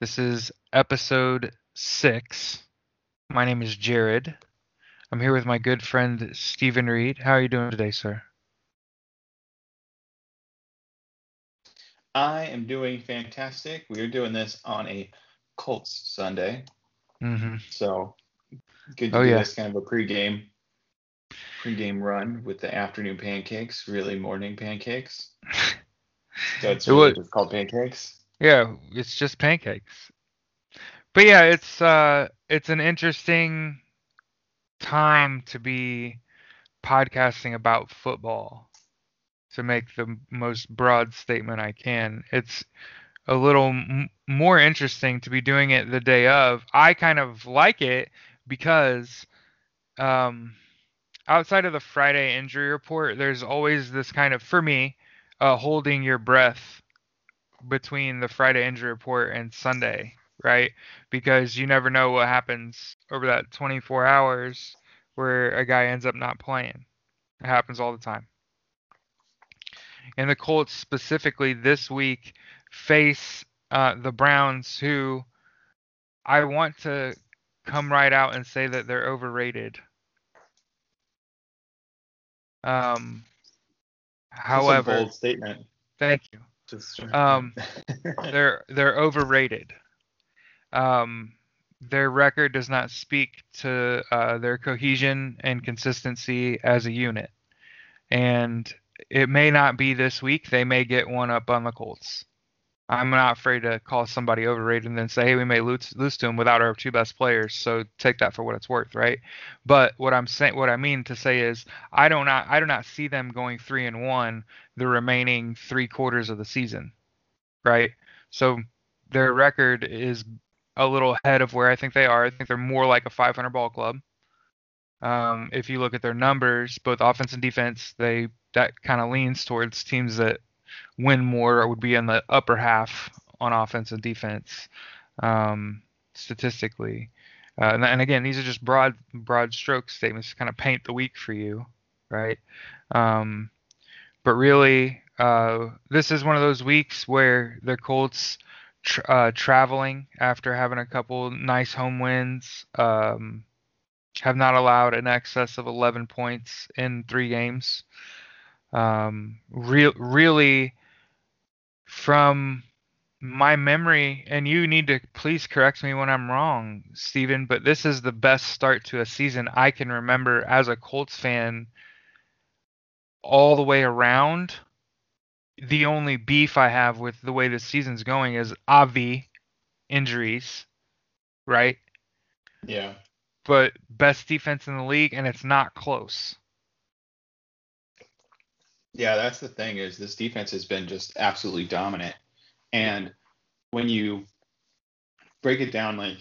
This is Episode 6. My name is Jared. I'm here with my good friend Stephen Reed. How are you doing today, sir? I am doing fantastic. We are doing this on a Colts Sunday, Mm-hmm. so good to Oh, do yeah. this kind of a pregame pregame run with the afternoon pancakes, really morning pancakes. So it's It really was- just called pancakes. Yeah, it's just pancakes. But yeah, it's uh it's an interesting time to be podcasting about football to make the most broad statement I can. It's a little m- more interesting to be doing it the day of. I kind of like it because um outside of the Friday injury report, there's always this kind of for me uh holding your breath between the Friday injury report and Sunday, right? Because you never know what happens over that 24 hours where a guy ends up not playing. It happens all the time. And the Colts specifically this week face uh, the Browns, who I want to come right out and say that they're overrated. Um, That's a however, bold statement. thank you. Just Um, they're they're overrated. Um, their record does not speak to uh, their cohesion and consistency as a unit, and it may not be this week. They may get one up on the Colts. I'm not afraid to call somebody overrated and then say, hey, we may lose, lose to them without our two best players. So take that for what it's worth, right? But what I'm saying, what I mean to say is, I do not, I do not see them going three and one the remaining three quarters of the season, right? So their record is a little ahead of where I think they are. I think they're more like a 500 ball club. Um, if you look at their numbers, both offense and defense, they that kind of leans towards teams that win more or would be in the upper half on offense and defense um, statistically. Uh, and, and again, these are just broad broad stroke statements to kind of paint the week for you, right? Um, but really, uh, this is one of those weeks where the Colts uh, traveling after having a couple nice home wins um, have not allowed an excess of 11 points in three games. Um, real, really, from my memory, and you need to please correct me when I'm wrong, Stephen, but this is the best start to a season I can remember as a Colts fan all the way around. The only beef I have with the way the season's going is Avi injuries, right? yeah. But best defense in the league, and it's not close. Yeah, that's the thing is this defense has been just absolutely dominant. And when you break it down, like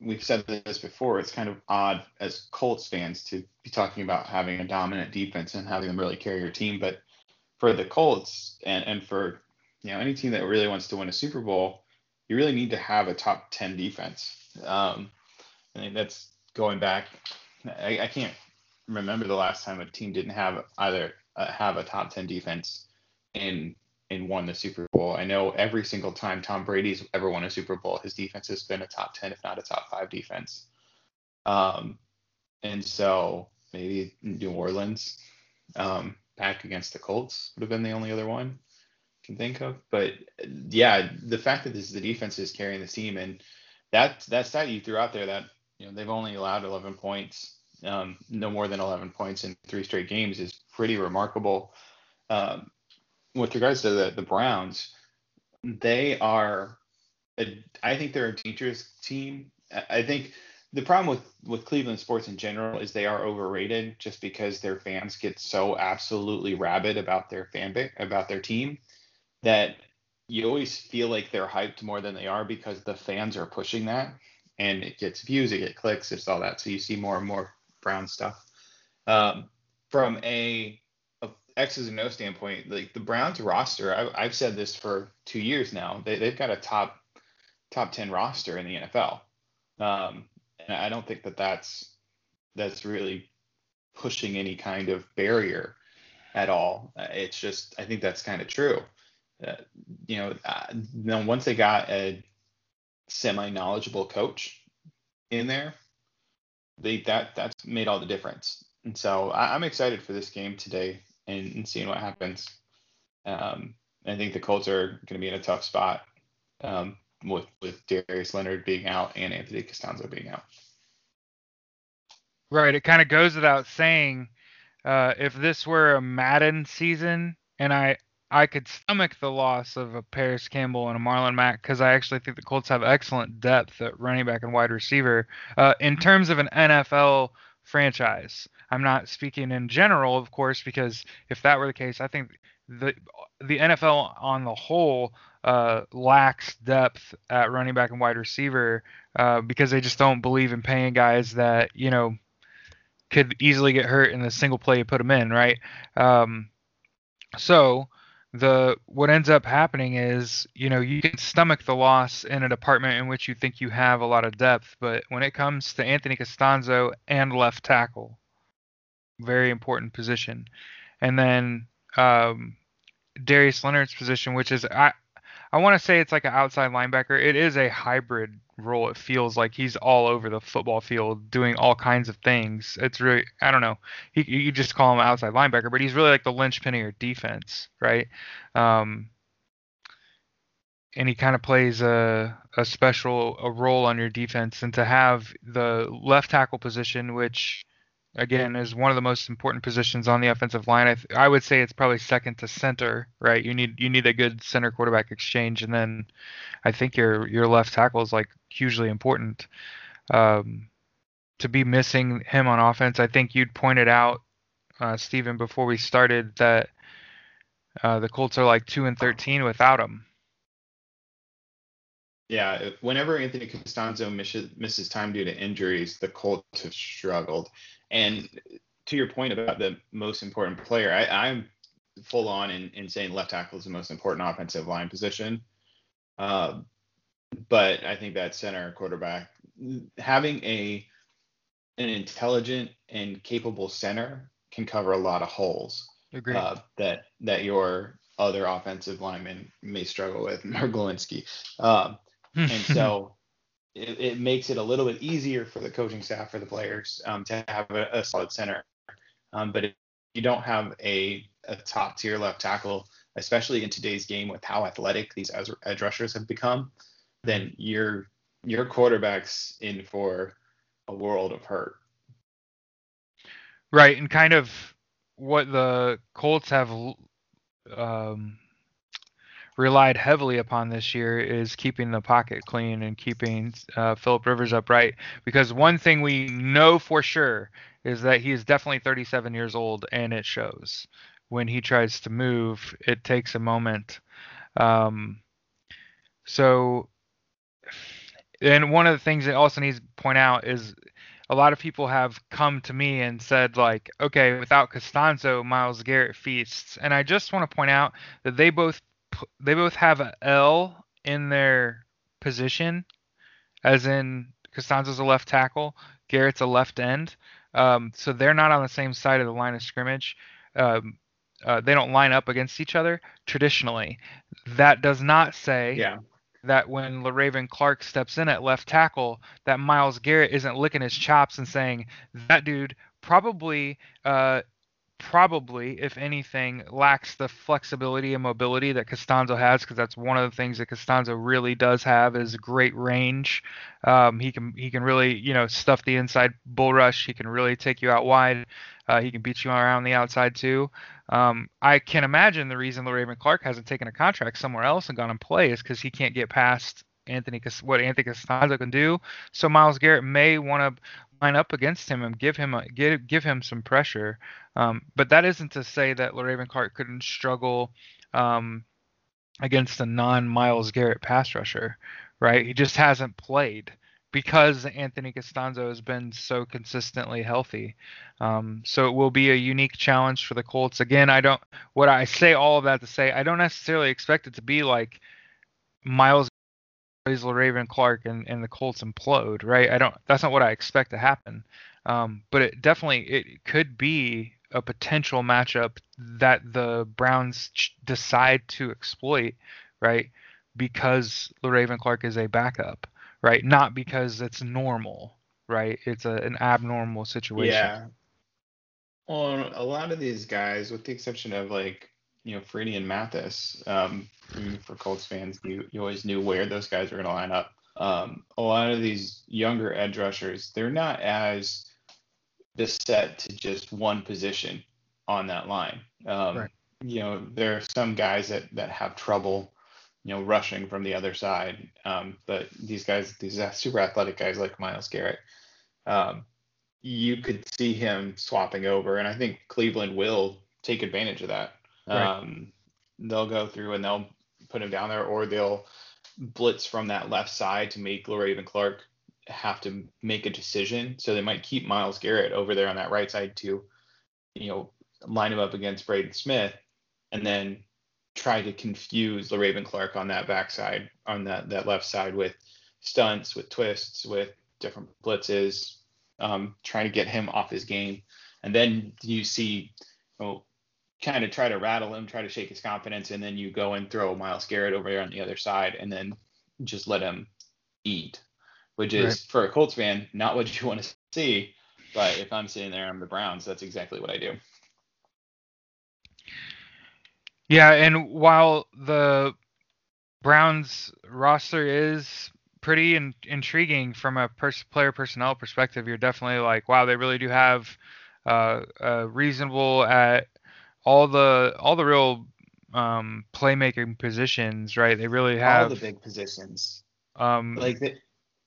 we've said this before, it's kind of odd as Colts fans to be talking about having a dominant defense and having them really carry your team. But for the Colts and, and for you know any team that really wants to win a Super Bowl, you really need to have a top 10 defense. Um, I think that's going back. I, I can't remember the last time a team didn't have either uh, have a top 10 defense and and won the Super Bowl. I know every single time Tom Brady's ever won a Super Bowl, his defense has been a top 10, if not a top five defense. Um, and so maybe New Orleans um, back against the Colts would have been the only other one. I can think of. But yeah, the fact that this is the defense is carrying the team and that that stat you threw out there that you know they've only allowed 11 points, um, no more than 11 points in three straight games is pretty remarkable. Um, with regards to the the Browns, they are, a, I think they're a dangerous team. I think the problem with with Cleveland sports in general is they are overrated just because their fans get so absolutely rabid about their fan ba- about their team that you always feel like they're hyped more than they are because the fans are pushing that and it gets views, it gets clicks, it's all that. So you see more and more Brown stuff. Um, from a, a X's and O standpoint, like the Browns roster, I, I've said this for two years now. They, they've got a top top ten roster in the NFL. Um, and I don't think that that's that's really pushing any kind of barrier at all. It's just I think that's kind of true. Uh, you know, uh, then once they got a semi-knowledgeable coach in there, they that that's made all the difference. And so I, am excited for this game today and, and seeing what happens. Um, I think the Colts are going to be in a tough spot um, with with Darius Leonard being out and Anthony Castonzo being out. Right. It kind of goes without saying, uh, if this were a Madden season, and I I could stomach the loss of a Parris Campbell and a Marlon Mack because I actually think the Colts have excellent depth at running back and wide receiver. Uh, in terms of an NFL franchise, I'm not speaking in general, of course, because if that were the case, I think the the NFL on the whole uh, lacks depth at running back and wide receiver uh, because they just don't believe in paying guys that you know could easily get hurt in the single play you put them in, right? Um, so the what ends up happening is you know you can stomach the loss in a department in which you think you have a lot of depth, but when it comes to Anthony Castonzo and left tackle, very important position, and then um, Darius Leonard's position, which is I I want to say it's like an outside linebacker. It is a hybrid role. It feels like he's all over the football field doing all kinds of things. It's really I don't know. He you just call him an outside linebacker, but he's really like the linchpin of your defense, right? Um, and he kind of plays a a special a role on your defense. And to have the left tackle position, which again is one of the most important positions on the offensive line. I, th- I would say it's probably second to center, right? You need you need a good center quarterback exchange, and then I think your your left tackle is like hugely important. Um, to be missing him on offense, I think you'd pointed out, uh, Stephen, before we started that uh, the Colts are like two and thirteen without him. Yeah, whenever Anthony Castonzo misses, misses time due to injuries, the Colts have struggled. And to your point about the most important player, I, am full on in, in saying left tackle is the most important offensive line position. Uh, but I think that center quarterback having a an intelligent and capable center can cover a lot of holes uh, that that your other offensive linemen may struggle with. Mark Glowinski. Um, and so it, it, makes it a little bit easier for the coaching staff for the players um, to have a, a solid center. Um, but if you don't have a, a top tier left tackle, especially in today's game with how athletic these edge rushers have become, then your your quarterback's in for a world of hurt. Right, and kind of what the Colts have um, relied heavily upon this year is keeping the pocket clean and keeping uh, Philip Rivers upright. Because one thing we know for sure is that he is definitely 37 years old, and it shows. When he tries to move, it takes a moment. Um, so, and one of the things that also needs to point out is a lot of people have come to me and said like, okay, without Castonzo, Myles Garrett feasts, and I just want to point out that they both they both have a L in their position, as in Castonzo's a left tackle, Garrett's a left end. Um, so they're not on the same side of the line of scrimmage. Um, uh, they don't line up against each other traditionally. That does not say yeah. that when Le'Raven Clark steps in at left tackle, that Myles Garrett isn't licking his chops and saying that dude probably uh, probably, if anything, lacks the flexibility and mobility that Castonzo has, because that's one of the things that Castonzo really does have is great range. Um, he can he can really you know stuff the inside bull rush. He can really take you out wide. Uh, he can beat you around the outside too. Um, I can imagine the reason Le'Raven Clark hasn't taken a contract somewhere else and gone and play is because he can't get past Anthony what Anthony Castonzo can do. So Myles Garrett may want to line up against him and give him a, give give him some pressure. Um, but that isn't to say that Le'Raven Clark couldn't struggle um, against a non Myles Garrett pass rusher, right? He just hasn't played because Anthony Castonzo has been so consistently healthy. Um, so it will be a unique challenge for the Colts. Again, I don't. What I say all of that to say, I don't necessarily expect it to be like Myles Le'Raven Clark and, and the Colts implode, right? I don't. That's not what I expect to happen. Um, but it definitely it could be a potential matchup that the Browns ch- decide to exploit, right? Because Le'Raven Clark is a backup, right? Not because it's normal, right? It's a, an abnormal situation. Yeah. Well, a lot of these guys, with the exception of like you know Freeney and Mathis, um, for Colts fans, you you always knew where those guys were going to line up. Um, a lot of these younger edge rushers, they're not as set to just one position on that line. Um, right. You know, there are some guys that that have trouble, you know, rushing from the other side. Um, but these guys, these super athletic guys like Myles Garrett, um, you could see him swapping over, and I think Cleveland will take advantage of that. Right. Um, they'll go through and they'll put him down there, or they'll blitz from that left side to make Le'Raven Clark have to make a decision. So they might keep Myles Garrett over there on that right side to, you know, line him up against Braden Smith, and then try to confuse Le'Raven Clark on that backside, on that that left side with stunts, with twists, with different blitzes, um, trying to get him off his game. And then you see, you know, kind of try to rattle him, try to shake his confidence, and then you go and throw Myles Garrett over there on the other side, and then just let him eat which is right. for a Colts fan not what you want to see. But if I'm sitting there, I'm the Browns. That's exactly what I do. Yeah, and while the Browns roster is pretty in, intriguing from a pers- player personnel perspective, you're definitely like, wow, they really do have uh, a reasonable at all the all the real um, playmaking positions, right? They really have all the big positions. Um, like the,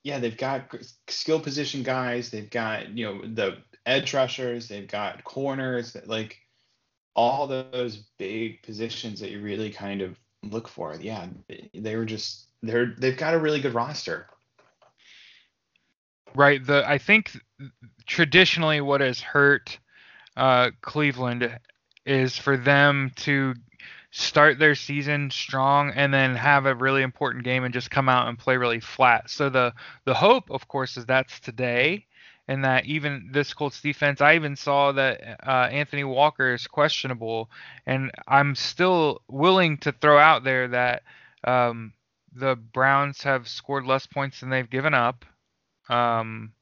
yeah, they've got skill position guys. They've got you know the edge rushers. They've got corners. Like all those big positions that you really kind of look for. Yeah, they were just they're they've got a really good roster. Right. The I think traditionally what has hurt uh, Cleveland is for them to start their season strong and then have a really important game and just come out and play really flat. So the the hope, of course, is that's today, and that even this Colts defense, I even saw that uh, Anthony Walker is questionable, and I'm still willing to throw out there that um, the Browns have scored less points than they've given up. Um,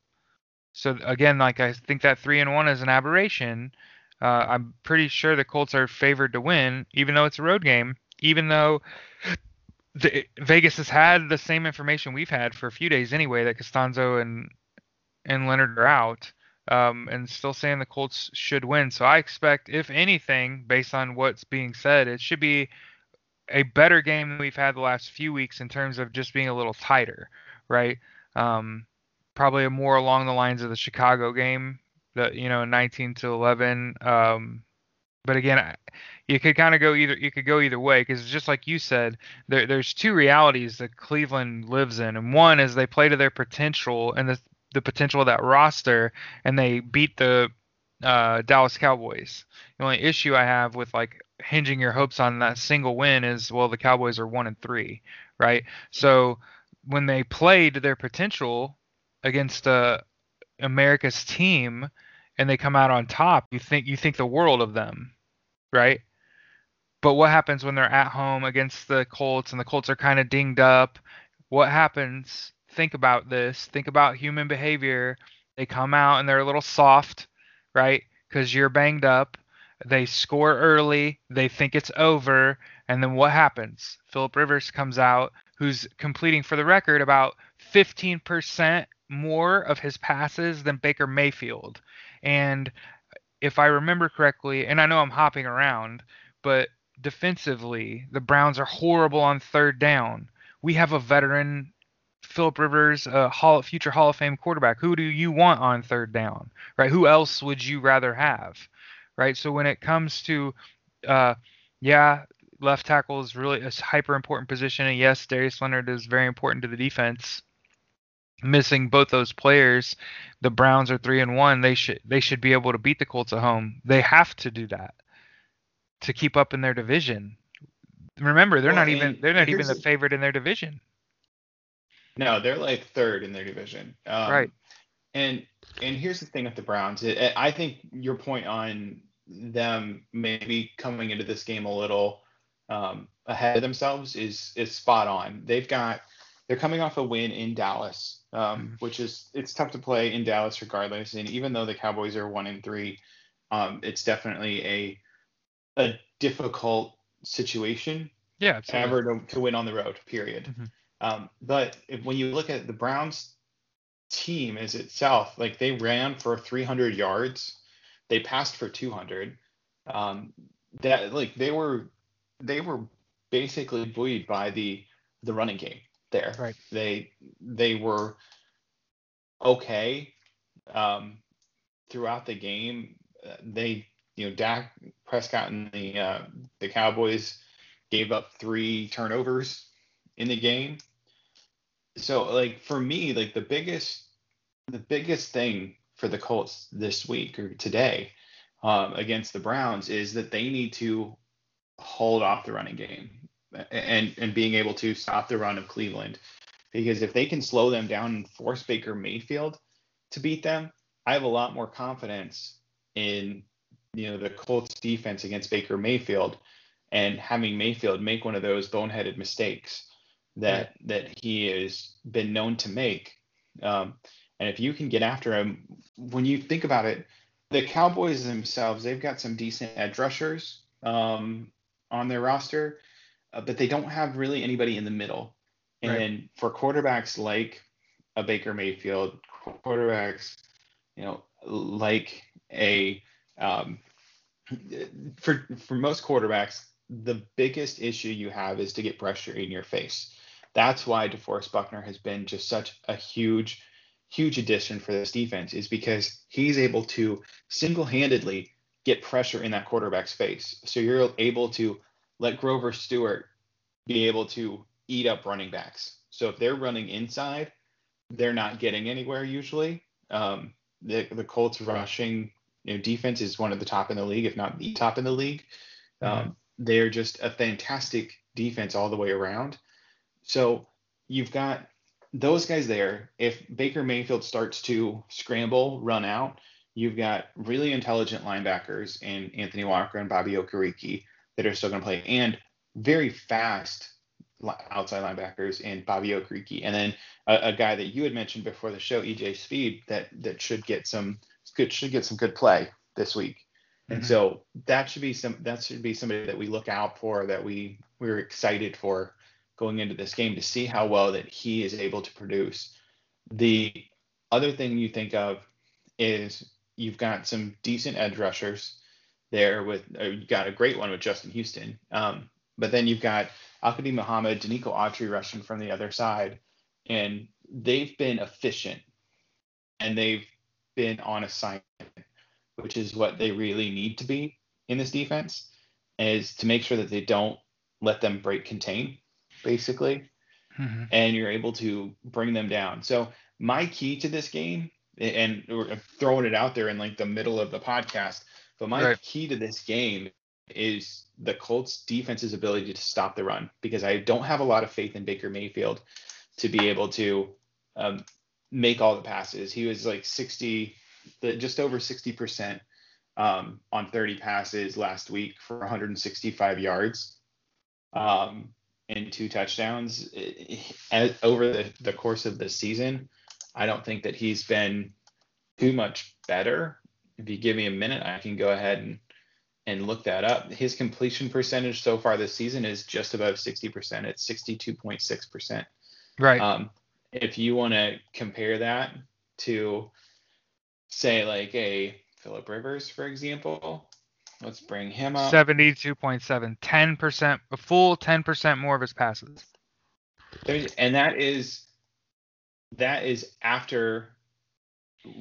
so again, like I think that three and one is an aberration. Uh, I'm pretty sure the Colts are favored to win, even though it's a road game. Even though the, Vegas has had the same information we've had for a few days anyway, that Castonzo and and Leonard are out, um, and still saying the Colts should win. So I expect, if anything, based on what's being said, it should be a better game than we've had the last few weeks in terms of just being a little tighter, right? Um, probably more along the lines of the Chicago game you know 19 to 11. Um, but again, you could kind of go either you could go either way because just like you said, there, there's two realities that Cleveland lives in, and one is they play to their potential and the the potential of that roster, and they beat the uh, Dallas Cowboys. The only issue I have with like hinging your hopes on that single win is well the Cowboys are one and three, right? So when they played to their potential against a America's team and they come out on top, you think you think the world of them, right? But what happens when they're at home against the Colts and the Colts are kind of dinged up? What happens? Think about this. Think about human behavior. They come out and they're a little soft, right? Because you're banged up. They score early, they think it's over, and then what happens? Philip Rivers comes out, who's completing for the record about 15% more of his passes than Baker Mayfield. And if I remember correctly, and I know I'm hopping around, but defensively, the Browns are horrible on third down. We have a veteran Philip Rivers, a Hall, future Hall of Fame quarterback. Who do you want on third down, right? Who else would you rather have, right? So when it comes to, uh, yeah, left tackle is really a hyper important position, and yes, Darius Leonard is very important to the defense. Missing both those players, the Browns are three and one. They should they should be able to beat the Colts at home. They have to do that to keep up in their division. Remember, they're well, not even they're not even the favorite in their division. No, they're like third in their division. Um, right. And and here's the thing with the Browns. It, I think your point on them maybe coming into this game a little um, ahead of themselves is is spot on. They've got they're coming off a win in Dallas, um, mm-hmm. which is it's tough to play in Dallas regardless. And even though the Cowboys are one in three, um, it's definitely a a difficult situation. Yeah, ever to, to, win on the road. Period. Mm-hmm. Um, but if, when you look at the Browns team as itself, like they ran for 300 yards, they passed for 200. Um, that like they were they were basically buoyed by the the running game there. Right. They they were okay um, throughout the game. They you know Dak Prescott and the uh, the Cowboys gave up three turnovers in the game so like for me, like the biggest the biggest thing for the Colts this week or today um, against the Browns is that they need to hold off the running game and and being able to stop the run of Cleveland. Because if they can slow them down and force Baker Mayfield to beat them, I have a lot more confidence in you know the Colts defense against Baker Mayfield and having Mayfield make one of those boneheaded mistakes that that he has been known to make. Um, and if you can get after him, when you think about it, the Cowboys themselves, they've got some decent edge rushers um, on their roster, uh, but they don't have really anybody in the middle. And right. for quarterbacks like a Baker Mayfield, quarterbacks, you know, like a um, for for most quarterbacks, the biggest issue you have is to get pressure in your face. That's why DeForest Buckner has been just such a huge, huge addition for this defense, is because he's able to single-handedly get pressure in that quarterback's face. So you're able to let Grover Stewart be able to eat up running backs. So if they're running inside, they're not getting anywhere usually. Um, the the Colts rushing you know, defense is one of the top in the league, if not the top in the league. Mm-hmm. Um, they're just a fantastic defense all the way around. So you've got those guys there. If Baker Mayfield starts to scramble, run out, you've got really intelligent linebackers in Anthony Walker and Bobby Okereke that are still going to play, and very fast outside linebackers in Bobby Okereke, and then a, a, guy that you had mentioned before the show, EJ Speed, that that should get some good should get some good play this week. Mm-hmm. And so that should be some that should be somebody that we look out for that we we're excited for going into this game to see how well that he is able to produce. The other thing you think of is you've got some decent edge rushers there with uh, you've got a great one with Justin Houston. Um, but then you've got Al-Quadin Muhammad, Denico Autry rushing from the other side, and they've been efficient and they've been on assignment, which is what they really need to be in this defense, is to make sure that they don't let them break contain basically, mm-hmm. and you're able to bring them down. So my key to this game, and we're throwing it out there in like the middle of the podcast, but my right. key to this game is the Colts defense's ability to stop the run because I don't have a lot of faith in Baker Mayfield to be able to um, make all the passes. He was like 60, just over 60% um, on 30 passes last week for 165 yards. Um, and two touchdowns as, over the, the course of the season. I don't think that he's been too much better. If you give me a minute, I can go ahead and and look that up. His completion percentage so far this season is just above 60%. It's 62.6%. Right. Um, if you want to compare that to, say, like a Philip Rivers, for example, let's bring him up. 72.7. 10%, a full 10% more of his passes. And that is that is after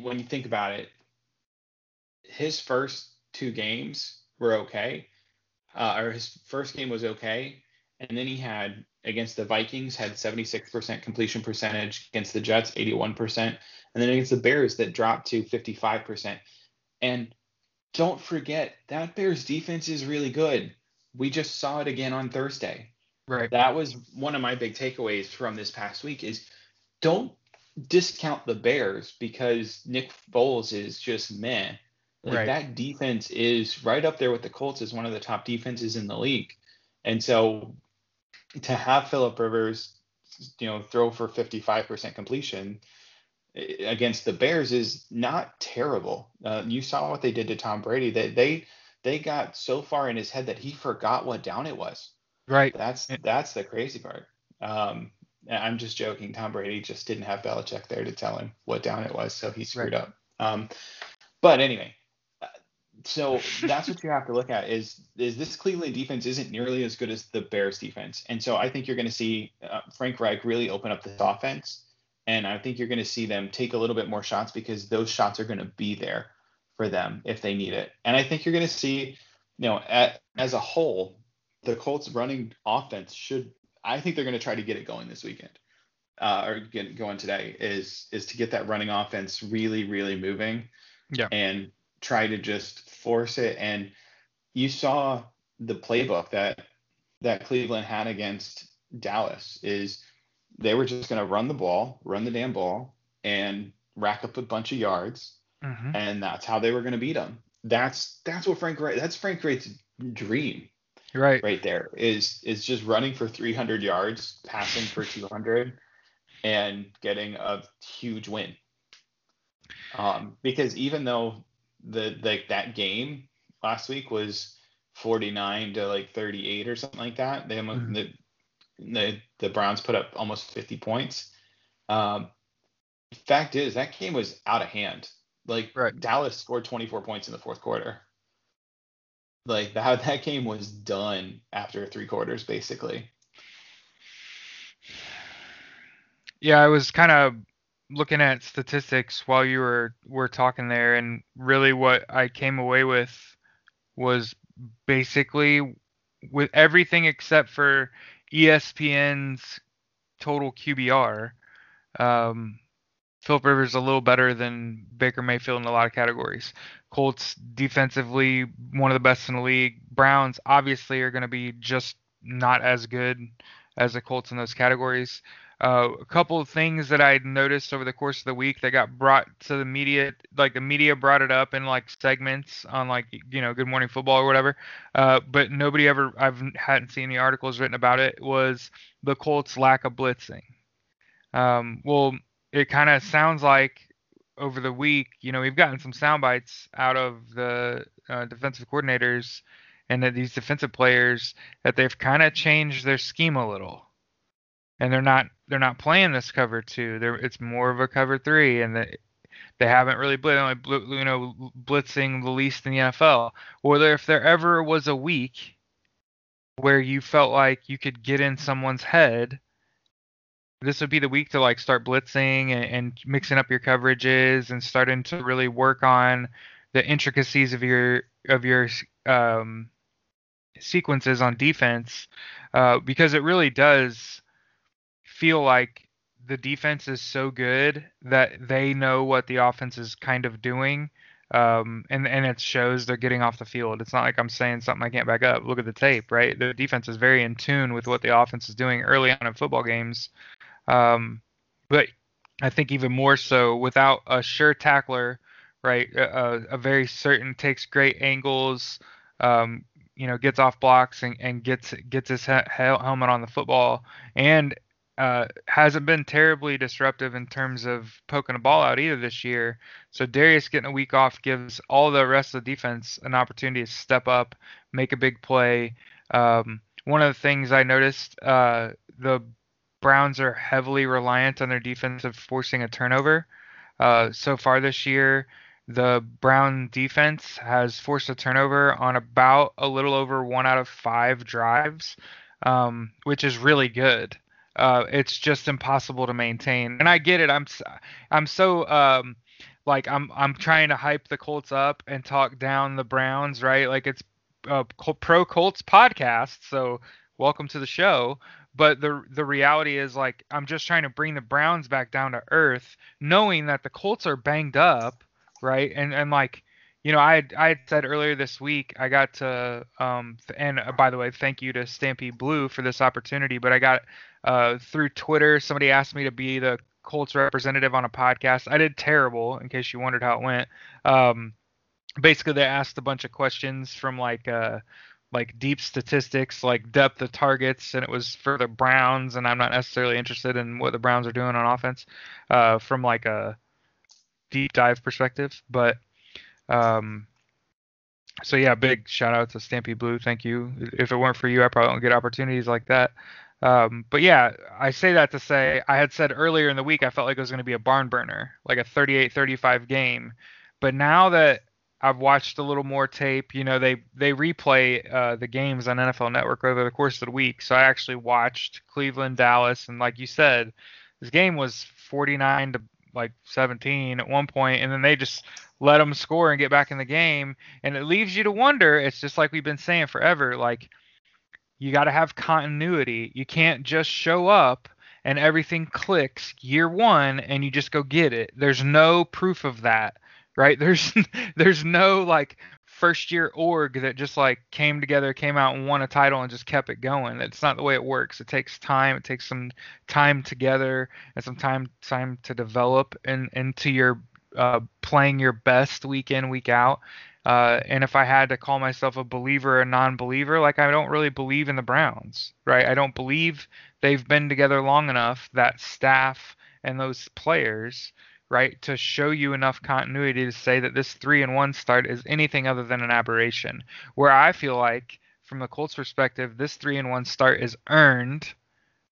when you think about it, his first two games were okay, uh, or his first game was okay, and then he had against the Vikings had 76% completion percentage, against the Jets 81%, and then against the Bears that dropped to 55%. And don't forget that Bears defense is really good. We just saw it again on Thursday. Right. That was one of my big takeaways from this past week is don't discount the Bears because Nick Foles is just meh. Like Right. that defense is right up there with the Colts as one of the top defenses in the league. And so to have Philip Rivers, you know, throw for 55% completion eh, against the Bears is not terrible. Uh, you saw what they did to Tom Brady. They they they got so far in his head that he forgot what down it was. Right. That's that's the crazy part. Um, I'm just joking. Tom Brady just didn't have Belichick there to tell him what down it was, so he screwed Right. up. Um, but anyway, so that's what you have to look at is is this Cleveland defense isn't nearly as good as the Bears defense, and so I think you're going to see uh, Frank Reich really open up this offense, and I think you're going to see them take a little bit more shots because those shots are going to be there for them if they need it, and I think you're going to see, you know, at, as a whole, the Colts running offense should I think they're going to try to get it going this weekend. Uh, or get going today is is to get that running offense really really moving Yeah. and try to just force it and you saw the playbook that that Cleveland had against Dallas is they were just going to run the ball run the damn ball and rack up a bunch of yards hmm and that's how they were going to beat them that's that's what Frank that's Frank Reich's dream Right. right there is is just running for 300 yards, passing for 200, and getting a huge win. Um, because even though the the that game last week was 49 to like 38 or something like that, they almost, Mhm. the, the the Browns put up almost 50 points. Um, fact is that game was out of hand. Like Right. Dallas scored 24 points in the fourth quarter. Like that that game was done after three quarters, basically. Yeah, I was kind of looking at statistics while you were were talking there, and really what I came away with was basically with everything except for ESPN's total QBR. Um, Philip Rivers a little better than Baker Mayfield in a lot of categories. Colts defensively one of the best in the league. Browns obviously are going to be just not as good as the Colts in those categories. Uh, a couple of things that I noticed over the course of the week that got brought to the media, like the media brought it up in like segments on like you know Good Morning Football or whatever, uh, but nobody ever I've hadn't seen any articles written about it. Was the Colts' lack of blitzing? Um, well, it kind of sounds like over the week, you know, we've gotten some sound bites out of the uh, defensive coordinators and that these defensive players that they've kind of changed their scheme a little and they're not they're not playing this cover two. They're it's more of a cover three, and they they haven't really bl- only bl- you know blitzing the least in the NFL. Or if there ever was a week where you felt like you could get in someone's head, this would be the week to like start blitzing and, and mixing up your coverages and starting to really work on the intricacies of your of your um, sequences on defense, uh, because it really does feel like the defense is so good that they know what the offense is kind of doing. Um, and, and it shows they're getting off the field. It's not like I'm saying something I can't back up. Look at the tape, right? The defense is very in tune with what the offense is doing early on in football games. Um, but I think even more so without a sure tackler, right? A, a very certain takes great angles, um, you know, gets off blocks and, and gets gets his he- helmet on the football, and uh, hasn't been terribly disruptive in terms of poking a ball out either this year. So Darius getting a week off gives all the rest of the defense an opportunity to step up, make a big play. Um, one of the things I noticed, uh, the Browns are heavily reliant on their defense of forcing a turnover. Uh, so far this year, the Brown defense has forced a turnover on about a little over one out of five drives, um, which is really good. Uh, it's just impossible to maintain. And I get it. I'm I'm so um, like I'm I'm trying to hype the Colts up and talk down the Browns, right? Like it's a pro Colts podcast, so welcome to the show. But the the reality is like I'm just trying to bring the Browns back down to earth, knowing that the Colts are banged up, right? And and like you know, I I had said earlier this week I got to um and uh, by the way, thank you to Stampede Blue for this opportunity. But I got uh through Twitter somebody asked me to be the Colts representative on a podcast. I did terrible, in case you wondered how it went. Um, basically, they asked a bunch of questions from like uh like deep statistics, like depth of targets, and it was for the Browns. And I'm not necessarily interested in what the Browns are doing on offense uh, from like a deep dive perspective. But um, so yeah, big shout out to Stampede Blue. Thank you. If it weren't for you, I probably don't get opportunities like that. Um, but yeah, I say that to say I had said earlier in the week I felt like it was going to be a barn burner, like a 38-35 game. But now that I've watched a little more tape. You know, they they replay uh, the games on NFL Network over the course of the week. So I actually watched Cleveland, Dallas, and like you said, this game was 49 to like 17 at one point, and then they just let them score and get back in the game, and it leaves you to wonder. It's just like we've been saying forever. Like you got to have continuity. You can't just show up and everything clicks year one and you just go get it. There's no proof of that right? There's there's no like first year org that just like came together, came out and won a title and just kept it going. That's not the way it works. It takes time. It takes some time together and some time time to develop and into your uh, playing your best week in week out. Uh, and if I had to call myself a believer or a non-believer, like I don't really believe in the Browns, right? I don't believe they've been together long enough that staff and those players right, to show you enough continuity to say that this three and one start is anything other than an aberration. Where I feel like, from the Colts' perspective, this three and one start is earned,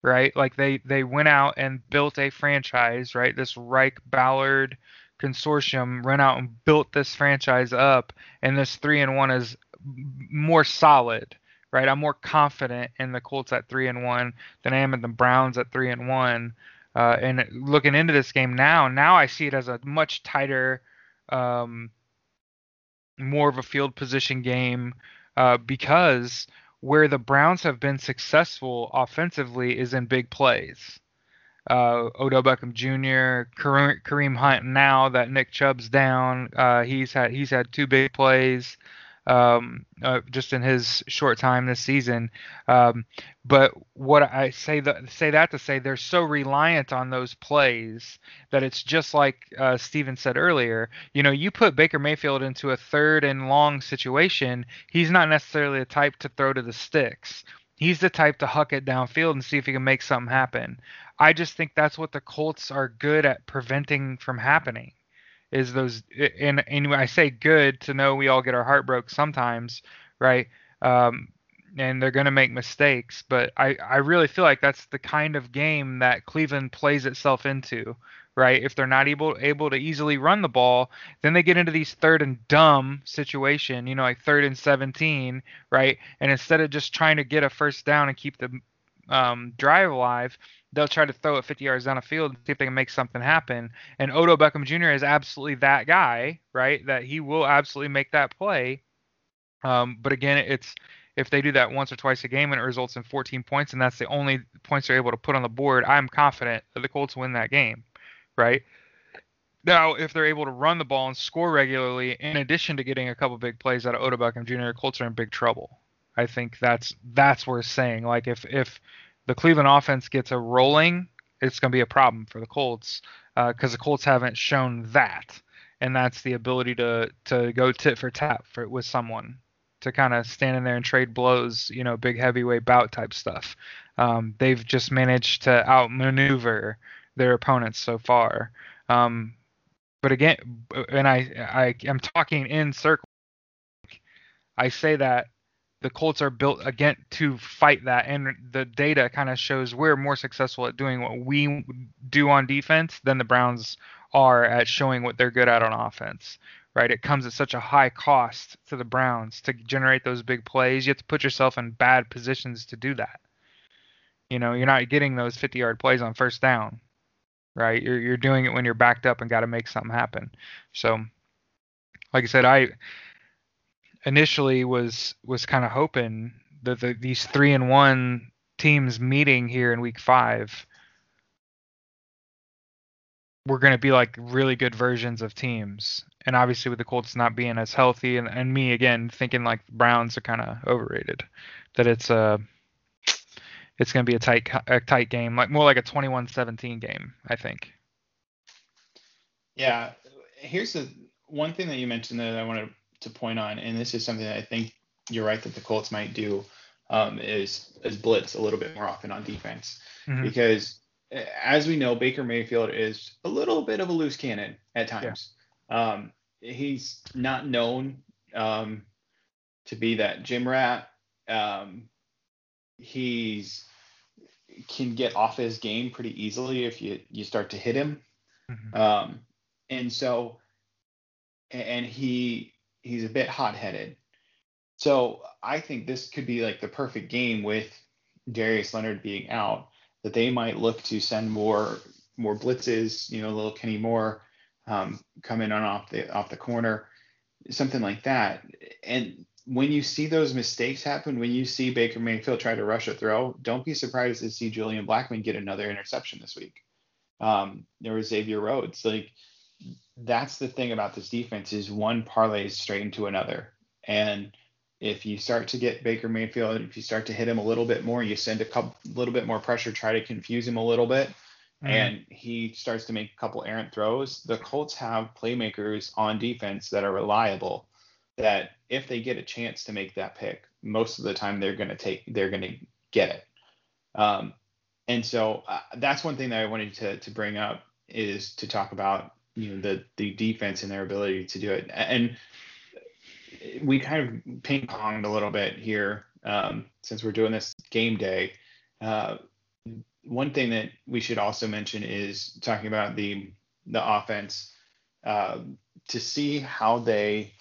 right? Like they they went out and built a franchise, right? This Reich Ballard consortium went out and built this franchise up, and this three and one is more solid right? I'm more confident in the Colts at three and one than I am in the Browns at three and one. Uh, and looking into this game now, now I see it as a much tighter, um, more of a field position game uh, because where the Browns have been successful offensively is in big plays. Uh, Odell Beckham Jr., Kareem Hunt. Now that Nick Chubb's down, uh, he's had he's had two big plays um, uh, just in his short time this season. Um, but what I say that say that to say they're so reliant on those plays that it's just like uh, Stephen said earlier. You know, you put Baker Mayfield into a third and long situation, he's not necessarily the type to throw to the sticks. He's the type to huck it downfield and see if he can make something happen. I just think that's what the Colts are good at preventing from happening is those and I say good to know we all get our heart broke sometimes, right? Um, and they're going to make mistakes, but I I really feel like that's the kind of game that Cleveland plays itself into, right? If they're not able able to easily run the ball, then they get into these third and dumb situation, you know, like third and 17, right? And instead of just trying to get a first down and keep the um, drive alive, they'll try to throw it 50 yards down the field and see if they can make something happen. And Odell Beckham Jr. is absolutely that guy, right? That he will absolutely make that play. Um, but again, it's if they do that once or twice a game and it results in 14 points and that's the only points they're able to put on the board, I'm confident that the Colts win that game, right? Now, if they're able to run the ball and score regularly, in addition to getting a couple big plays out of Odell Beckham Jr., Colts are in big trouble. I think that's that's worth saying. Like if if the Cleveland offense gets a rolling, it's going to be a problem for the Colts because uh, the Colts haven't shown that, and that's the ability to to go tit for tat for with someone. to kind of stand in there and trade blows, you know, big heavyweight bout type stuff. Um, they've just managed to outmaneuver their opponents so far. Um, but again, and I, I am talking in circles. I say that the Colts are built again to fight that, and the data kind of shows we're more successful at doing what we do on defense than the Browns are at showing what they're good at on offense. Right? It comes at such a high cost to the Browns to generate those big plays. You have to put yourself in bad positions to do that. You know, you're not getting those 50-yard plays on first down. Right? You're you're doing it when you're backed up and got to make something happen. So, like I said, I initially was was kind of hoping that the, these three and one teams meeting here in week five were going to be like really good versions of teams. And obviously, with the Colts not being as healthy, and, and me again thinking like Browns are kind of overrated, that it's a it's going to be a tight a tight game, like more like a 21-17 game, I think. Yeah, here's the one thing that you mentioned that I wanted to point on, and this is something that I think you're right that the Colts might do, um, is is blitz a little bit more often on defense mm-hmm. because as we know, Baker Mayfield is a little bit of a loose cannon at times. Yeah. Um, he's not known um, to be that gym rat. Um, he's can get off his game pretty easily if you you start to hit him. Mm-hmm. Um, and so and he he's a bit hot headed. So I think this could be like the perfect game with Darius Leonard being out that they might look to send more more blitzes, you know, a little Kenny Moore um, come in on off the off the corner, something like that. And when you see those mistakes happen, when you see Baker Mayfield try to rush a throw, don't be surprised to see Julian Blackmon get another interception this week. Um, there was Xavier Rhodes. Like that's the thing about this defense is one parlays straight into another. And if you start to get Baker Mayfield, if you start to hit him a little bit more, you send a couple little bit more pressure, try to confuse him a little bit, mm-hmm. and he starts to make a couple errant throws. The Colts have playmakers on defense that are reliable. That if they get a chance to make that pick, most of the time they're going to take, they're going to get it. Um, and so uh, that's one thing that I wanted to to bring up is to talk about you know the the defense and their ability to do it. And we kind of ping ponged a little bit here um, since we're doing this game day. Uh, one thing that we should also mention is talking about the the offense uh, to see how they.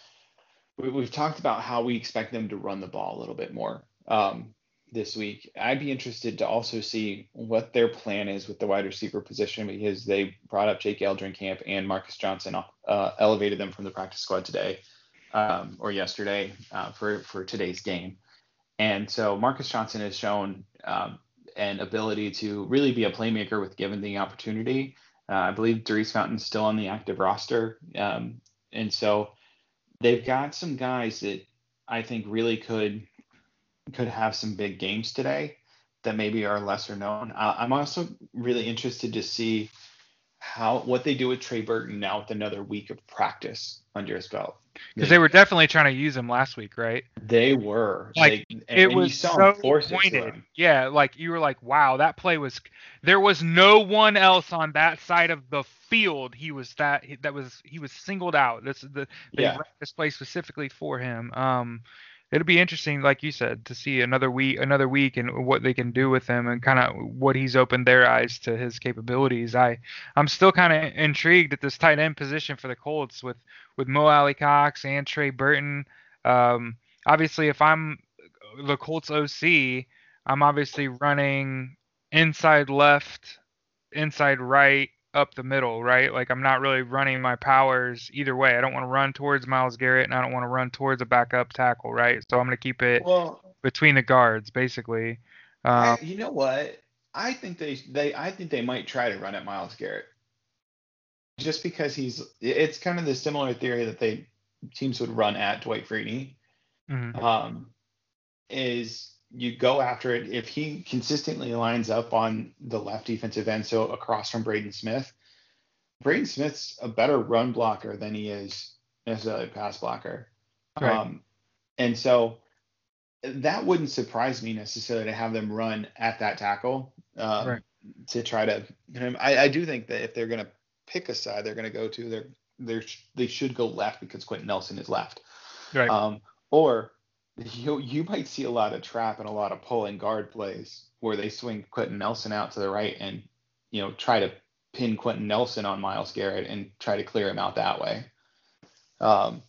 We, have talked about how we expect them to run the ball a little bit more. Um, this week. I'd be interested to also see what their plan is with the wide receiver position because they brought up Jake Eldrin Camp and Marcus Johnson, uh, elevated them from the practice squad today um, or yesterday uh, for for today's game. And so Marcus Johnson has shown um, an ability to really be a playmaker with given the opportunity. Uh, I believe Daurice Fountain's still on the active roster, um, and so they've got some guys that I think really could could have some big games today that maybe are lesser known. Uh, I'm also really interested to see how what they do with Trey Burton now with another week of practice under his belt. Because they were definitely trying to use him last week, right? They were. Like they, and, it was so pointed. Yeah, like you were like, wow, that play was. There was no one else on that side of the field. He was that. That was he was singled out. This is the they yeah. this play specifically for him. Um, it'll be interesting, like you said, to see another week, another week, and what they can do with him, and kind of what he's opened their eyes to his capabilities. I, I'm still kind of intrigued at this tight end position for the Colts with with Mo Alie-Cox and Trey Burton. Um, obviously, if I'm the Colts OC, I'm obviously running inside left, inside right, up the middle, right? Like I'm not really running my powers either way. I don't want to run towards Myles Garrett and I don't want to run towards a backup tackle, right? So I'm going to keep it well, between the guards, basically. Um, I, you know what? I think they they I think they might try to run at Myles Garrett, just because he's. It's kind of the similar theory that they teams would run at Dwight Freeney. Mm-hmm. Um, is you go after it. If he consistently lines up on the left defensive end, so across from Braden Smith, Braden Smith's a better run blocker than he is necessarily a pass blocker. Right. Um, and so that wouldn't surprise me necessarily to have them run at that tackle um, right. to try to. You know, I, I do think that if they're going to pick a side, they're going to go to they're they they should go left because Quenton Nelson is left. Right. Um, or you you might see a lot of trap and a lot of pulling guard plays where they swing Quenton Nelson out to the right and you know try to pin Quenton Nelson on Myles Garrett and try to clear him out that way. Um,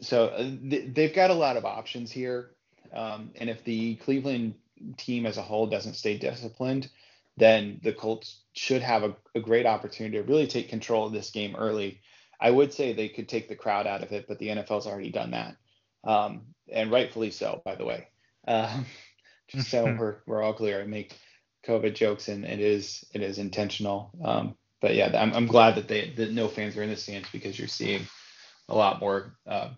so uh, th- they've got a lot of options here, um, and if the Cleveland team as a whole doesn't stay disciplined, then the Colts should have a, a great opportunity to really take control of this game early. I would say they could take the crowd out of it, but the NFL's already done that, um, and rightfully so, by the way. Uh, just so we're we're all clear, I make COVID jokes, and it is it is intentional. Um, but yeah, I'm I'm glad that they that no fans are in the stands because you're seeing a lot more uh,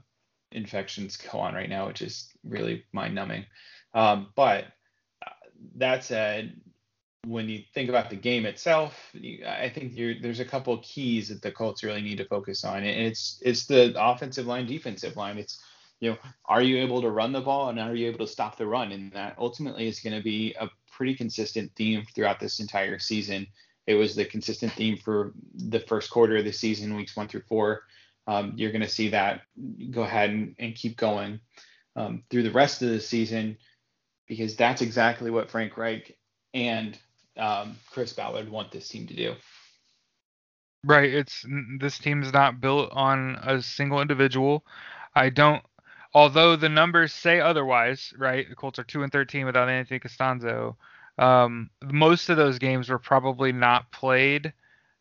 infections go on right now, which is really mind numbing. Um, but uh, that said, when you think about the game itself, you, I think there's a couple of keys that the Colts really need to focus on, and it's it's the offensive line, defensive line. It's you know, are you able to run the ball and are you able to stop the run? And that ultimately is going to be a pretty consistent theme throughout this entire season. It was the consistent theme for the first quarter of the season, weeks one through four. Um, you're going to see that go ahead and, and keep going um, through the rest of the season because that's exactly what Frank Reich and um, Chris Ballard want this team to do. Right. It's this team is not built on a single individual. I don't. Although the numbers say otherwise, right? The Colts are two and thirteen without Anthony Castonzo. Um, most of those games were probably not played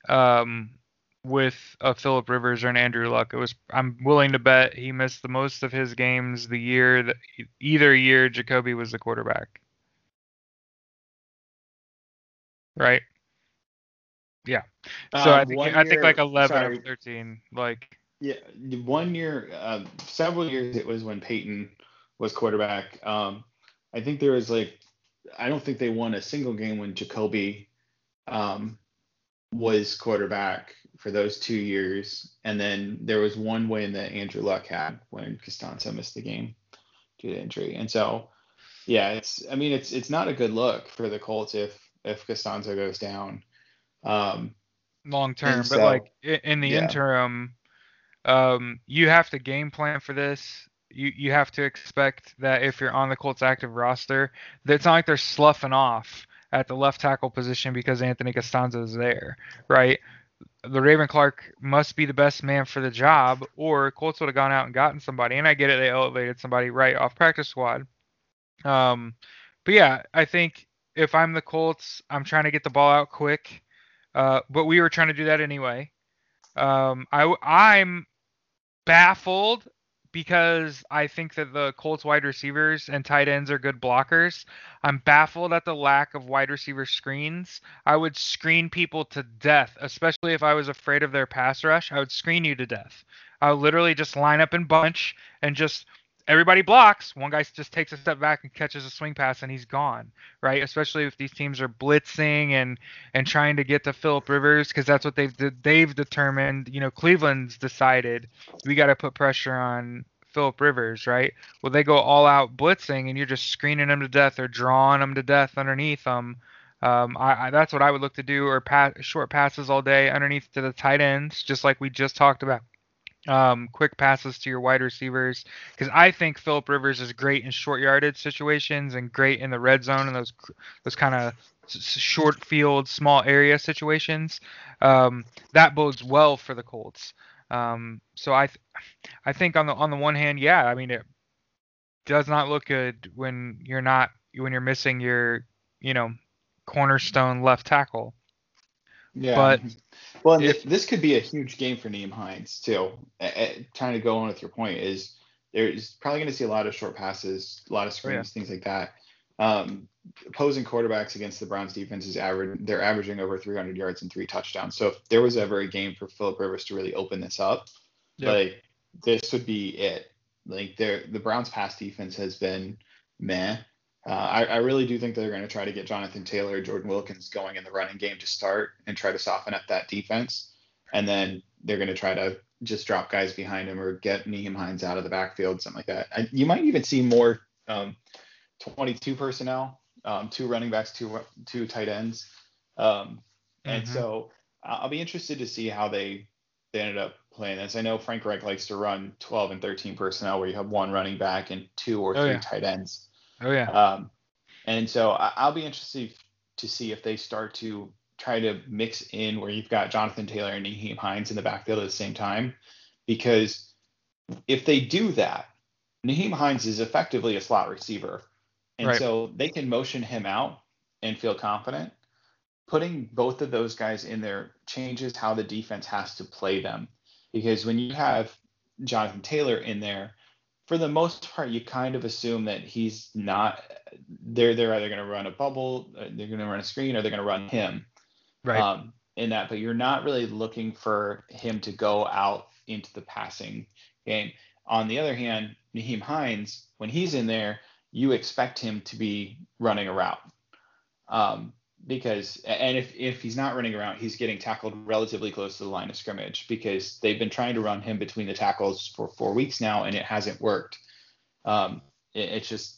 um, with a Philip Rivers or an Andrew Luck. It was. I'm willing to bet he missed the most of his games the year that either year Jacoby was the quarterback. Right. Yeah. So um, I think I think like 11 sorry. or 13. Like. Yeah, one year, uh, several years it was when Peyton was quarterback. Um, I think there was like, I don't think they won a single game when Jacoby um, was quarterback for those two years, and then there was one win that Andrew Luck had when Castonzo missed the game due to injury, and so yeah, it's I mean it's it's not a good look for the Colts if if Castonzo goes down. Um, long term, so, but like in the yeah. interim, um, you have to game plan for this. You you have to expect that if you're on the Colts active roster, that it's not like they're sloughing off at the left tackle position because Anthony Castonzo is there, right? Le'Raven Clark must be the best man for the job, or Colts would have gone out and gotten somebody. And I get it, they elevated somebody right off practice squad. Um, but yeah, I think if I'm the Colts, I'm trying to get the ball out quick. Uh, but we were trying to do that anyway. Um, I, I'm baffled because I think that the Colts wide receivers and tight ends are good blockers. I'm baffled at the lack of wide receiver screens. I would screen people to death, especially if I was afraid of their pass rush. I would screen you to death. I would literally just line up in bunch and just everybody blocks. One guy just takes a step back and catches a swing pass, and he's gone. Right? Especially if these teams are blitzing and and trying to get to Philip Rivers, because that's what they've they've determined. You know, Cleveland's decided we got to put pressure on Philip Rivers, right? Well, they go all out blitzing, and you're just screening them to death or drawing them to death underneath them. Um, I, I, that's what I would look to do, or pass, short passes all day underneath to the tight ends, just like we just talked about um, quick passes to your wide receivers because I think Philip Rivers is great in short yardage situations and great in the red zone and those those kind of short field, small area situations. Um, that bodes well for the Colts. Um, so I th- I think on the on the one hand, yeah, I mean it does not look good when you're not when you're missing your you know cornerstone left tackle. Yeah. But well, if, this could be a huge game for Nyheim Hines too. trying to go on with your point is there's probably going to see a lot of short passes, a lot of screens, oh, yeah. things like that. Um, opposing quarterbacks against the Browns defense is average. They're averaging over 300 yards and three touchdowns. So if there was ever a game for Philip Rivers to really open this up, like this would be it. Like there, the Browns pass defense has been meh. Uh, I, I, really do think they're going to try to get Jonathan Taylor, Jordan Wilkins going in the running game to start and try to soften up that defense. And then they're going to try to just drop guys behind him or get Nyheim Hines out of the backfield, something like that. I, you might even see more um, 22 personnel, um, two running backs, two two tight ends, um, and mm-hmm. so I'll be interested to see how they they ended up playing this. I know Frank Reich likes to run 12 and 13 personnel where you have one running back and two or oh, three yeah. tight ends. Oh yeah. Um, and so I, will be interested to see if they start to try to mix in where you've got Jonathan Taylor and Nyheim Hines in the backfield at the same time, because if they do that, Nyheim Hines is effectively a slot receiver, and right. so they can motion him out and feel confident. Putting both of those guys in there changes how the defense has to play them, because when you have Jonathan Taylor in there, for the most part, you kind of assume that he's not. They're they're either going to run a bubble, uh, they're going to run a screen, or they're going to run him. Right. Um, in that, but you're not really looking for him to go out into the passing game. On the other hand, Nyheim Hines, when he's in there, you expect him to be running a route. Um, because and if if he's not running around, he's getting tackled relatively close to the line of scrimmage because they've been trying to run him between the tackles for four weeks now and it hasn't worked. Um, it, it's just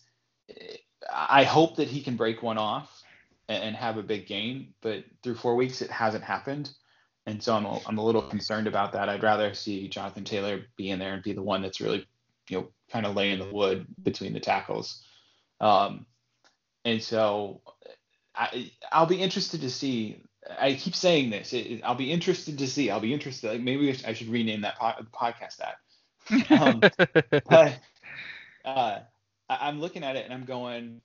I hope that he can break one off and, and, have a big gain, but through four weeks it hasn't happened, and so I'm a, I'm a little concerned about that. I'd rather see Jonathan Taylor be in there and be the one that's really you know kind of laying the wood between the tackles. Um, and so I, I'll be interested to see. I keep saying this. It, I'll be interested to see. I'll be interested. Like maybe I should rename that po- podcast that. Um, but uh, I'm looking at it and I'm going.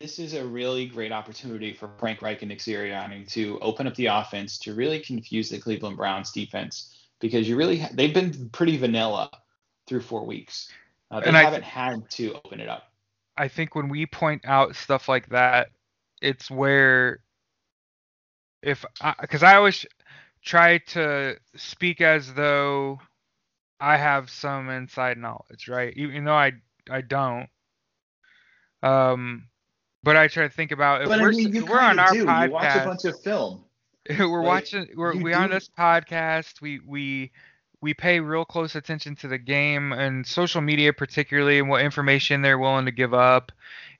This is a really great opportunity for Frank Reich and Nick Sirianni to open up the offense to really confuse the Cleveland Browns defense because you really ha- they've been pretty vanilla through four weeks. Uh, they and haven't th- had to open it up. I think when we point out stuff like that, it's where if because I, I always try to speak as though I have some inside knowledge, right? Even though I I don't. Um, but I try to think about if but we're I mean, we're on our do. podcast. You watch a bunch of film. we're like, watching. We're we on this podcast. We we we pay real close attention to the game and social media particularly and what information they're willing to give up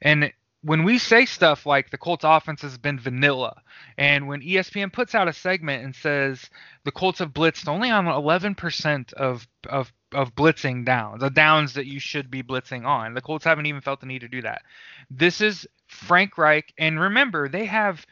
and when we say stuff like the Colts offense has been vanilla, and when ESPN puts out a segment and says the Colts have blitzed only on 11% of of of blitzing downs, the downs that you should be blitzing on, the Colts haven't even felt the need to do that. This is Frank Reich, and remember they have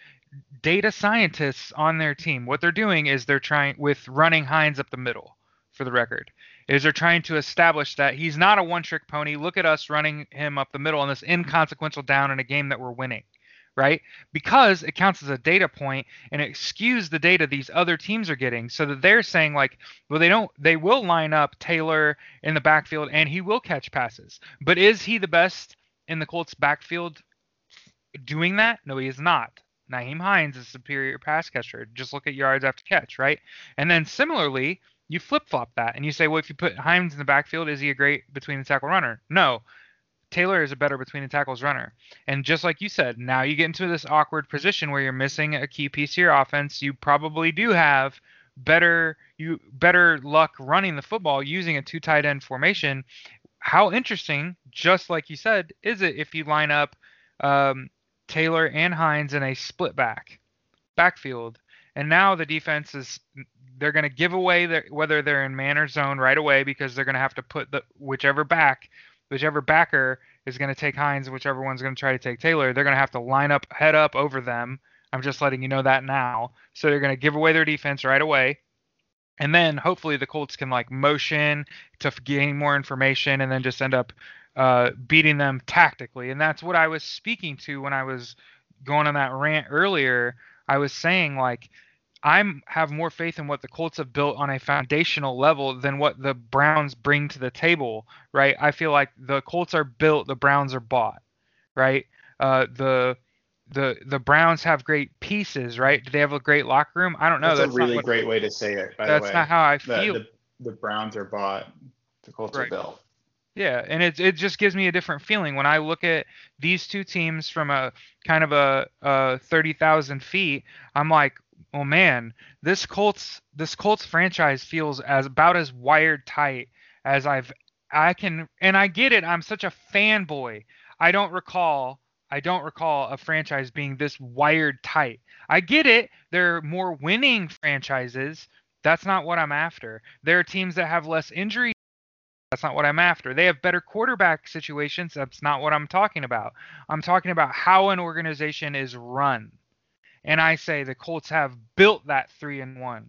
data scientists on their team. What they're doing is they're trying with running Hines up the middle, for the record is they're trying to establish that he's not a one trick pony. Look at us running him up the middle on this inconsequential down in a game that we're winning, right? Because it counts as a data point and it skews the data these other teams are getting so that they're saying like, well, they don't, they will line up Taylor in the backfield and he will catch passes. But is he the best in the Colts backfield doing that? No, he is not. Nyheim Hines is superior pass catcher. Just look at yards after catch, right? And then similarly, you flip flop that and you say, well, if you put Hines in the backfield, is he a great between the tackle runner? No. Taylor is a better between the tackles runner. And just like you said, now you get into this awkward position where you're missing a key piece of your offense. You probably do have better you better luck running the football using a two tight end formation. How interesting, just like you said, is it if you line up um, Taylor and Hines in a split back backfield? And now the defense is they're going to give away their, whether they're in man or zone right away because they're going to have to put the whichever back, whichever backer is going to take Hines, whichever one's going to try to take Taylor, they're going to have to line up head up over them. I'm just letting you know that now. So they're going to give away their defense right away. And then hopefully the Colts can like motion to gain more information and then just end up uh, beating them tactically. And that's what I was speaking to when I was going on that rant earlier. I was saying like I'm have more faith in what the Colts have built on a foundational level than what the Browns bring to the table, right? I feel like the Colts are built, the Browns are bought, right? Uh, the the the Browns have great pieces, right? Do they have a great locker room? I don't know. That's, that's a really great way to say it. that's not how I feel. The, the, the, Browns are bought. The Colts right. are built. Yeah, and it it just gives me a different feeling when I look at these two teams from a kind of a, a thirty thousand feet. I'm like, oh man, this Colts this Colts franchise feels as about as wired tight as I've I can and I get it. I'm such a fanboy. I don't recall I don't recall a franchise being this wired tight. I get it. They're more winning franchises. That's not what I'm after. There are teams that have less injury. That's not what I'm after. They have better quarterback situations. That's not what I'm talking about. I'm talking about how an organization is run. And I say the Colts have built that 3 and 1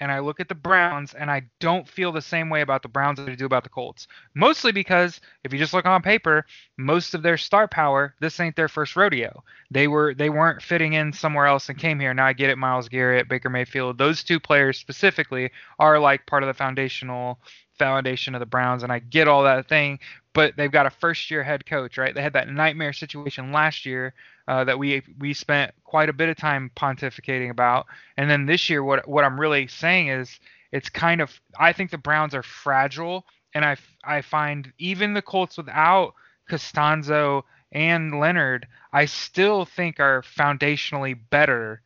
and I look at the Browns and I don't feel the same way about the Browns as I do about the Colts. Mostly because if you just look on paper, most of their star power, this ain't their first rodeo. They were they weren't fitting in somewhere else and came here. Now I get it, Myles Garrett, Baker Mayfield, those two players specifically are like part of the foundational foundation of the Browns and I get all that thing, but they've got a first year head coach, right? They had that nightmare situation last year uh, that we we spent quite a bit of time pontificating about. And then this year, what what I'm really saying is it's kind of I think the Browns are fragile, and I I find even the Colts without Castonzo and Leonard, I still think are foundationally better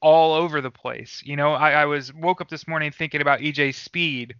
all over the place. You know, I, I was woke up this morning thinking about EJ Speed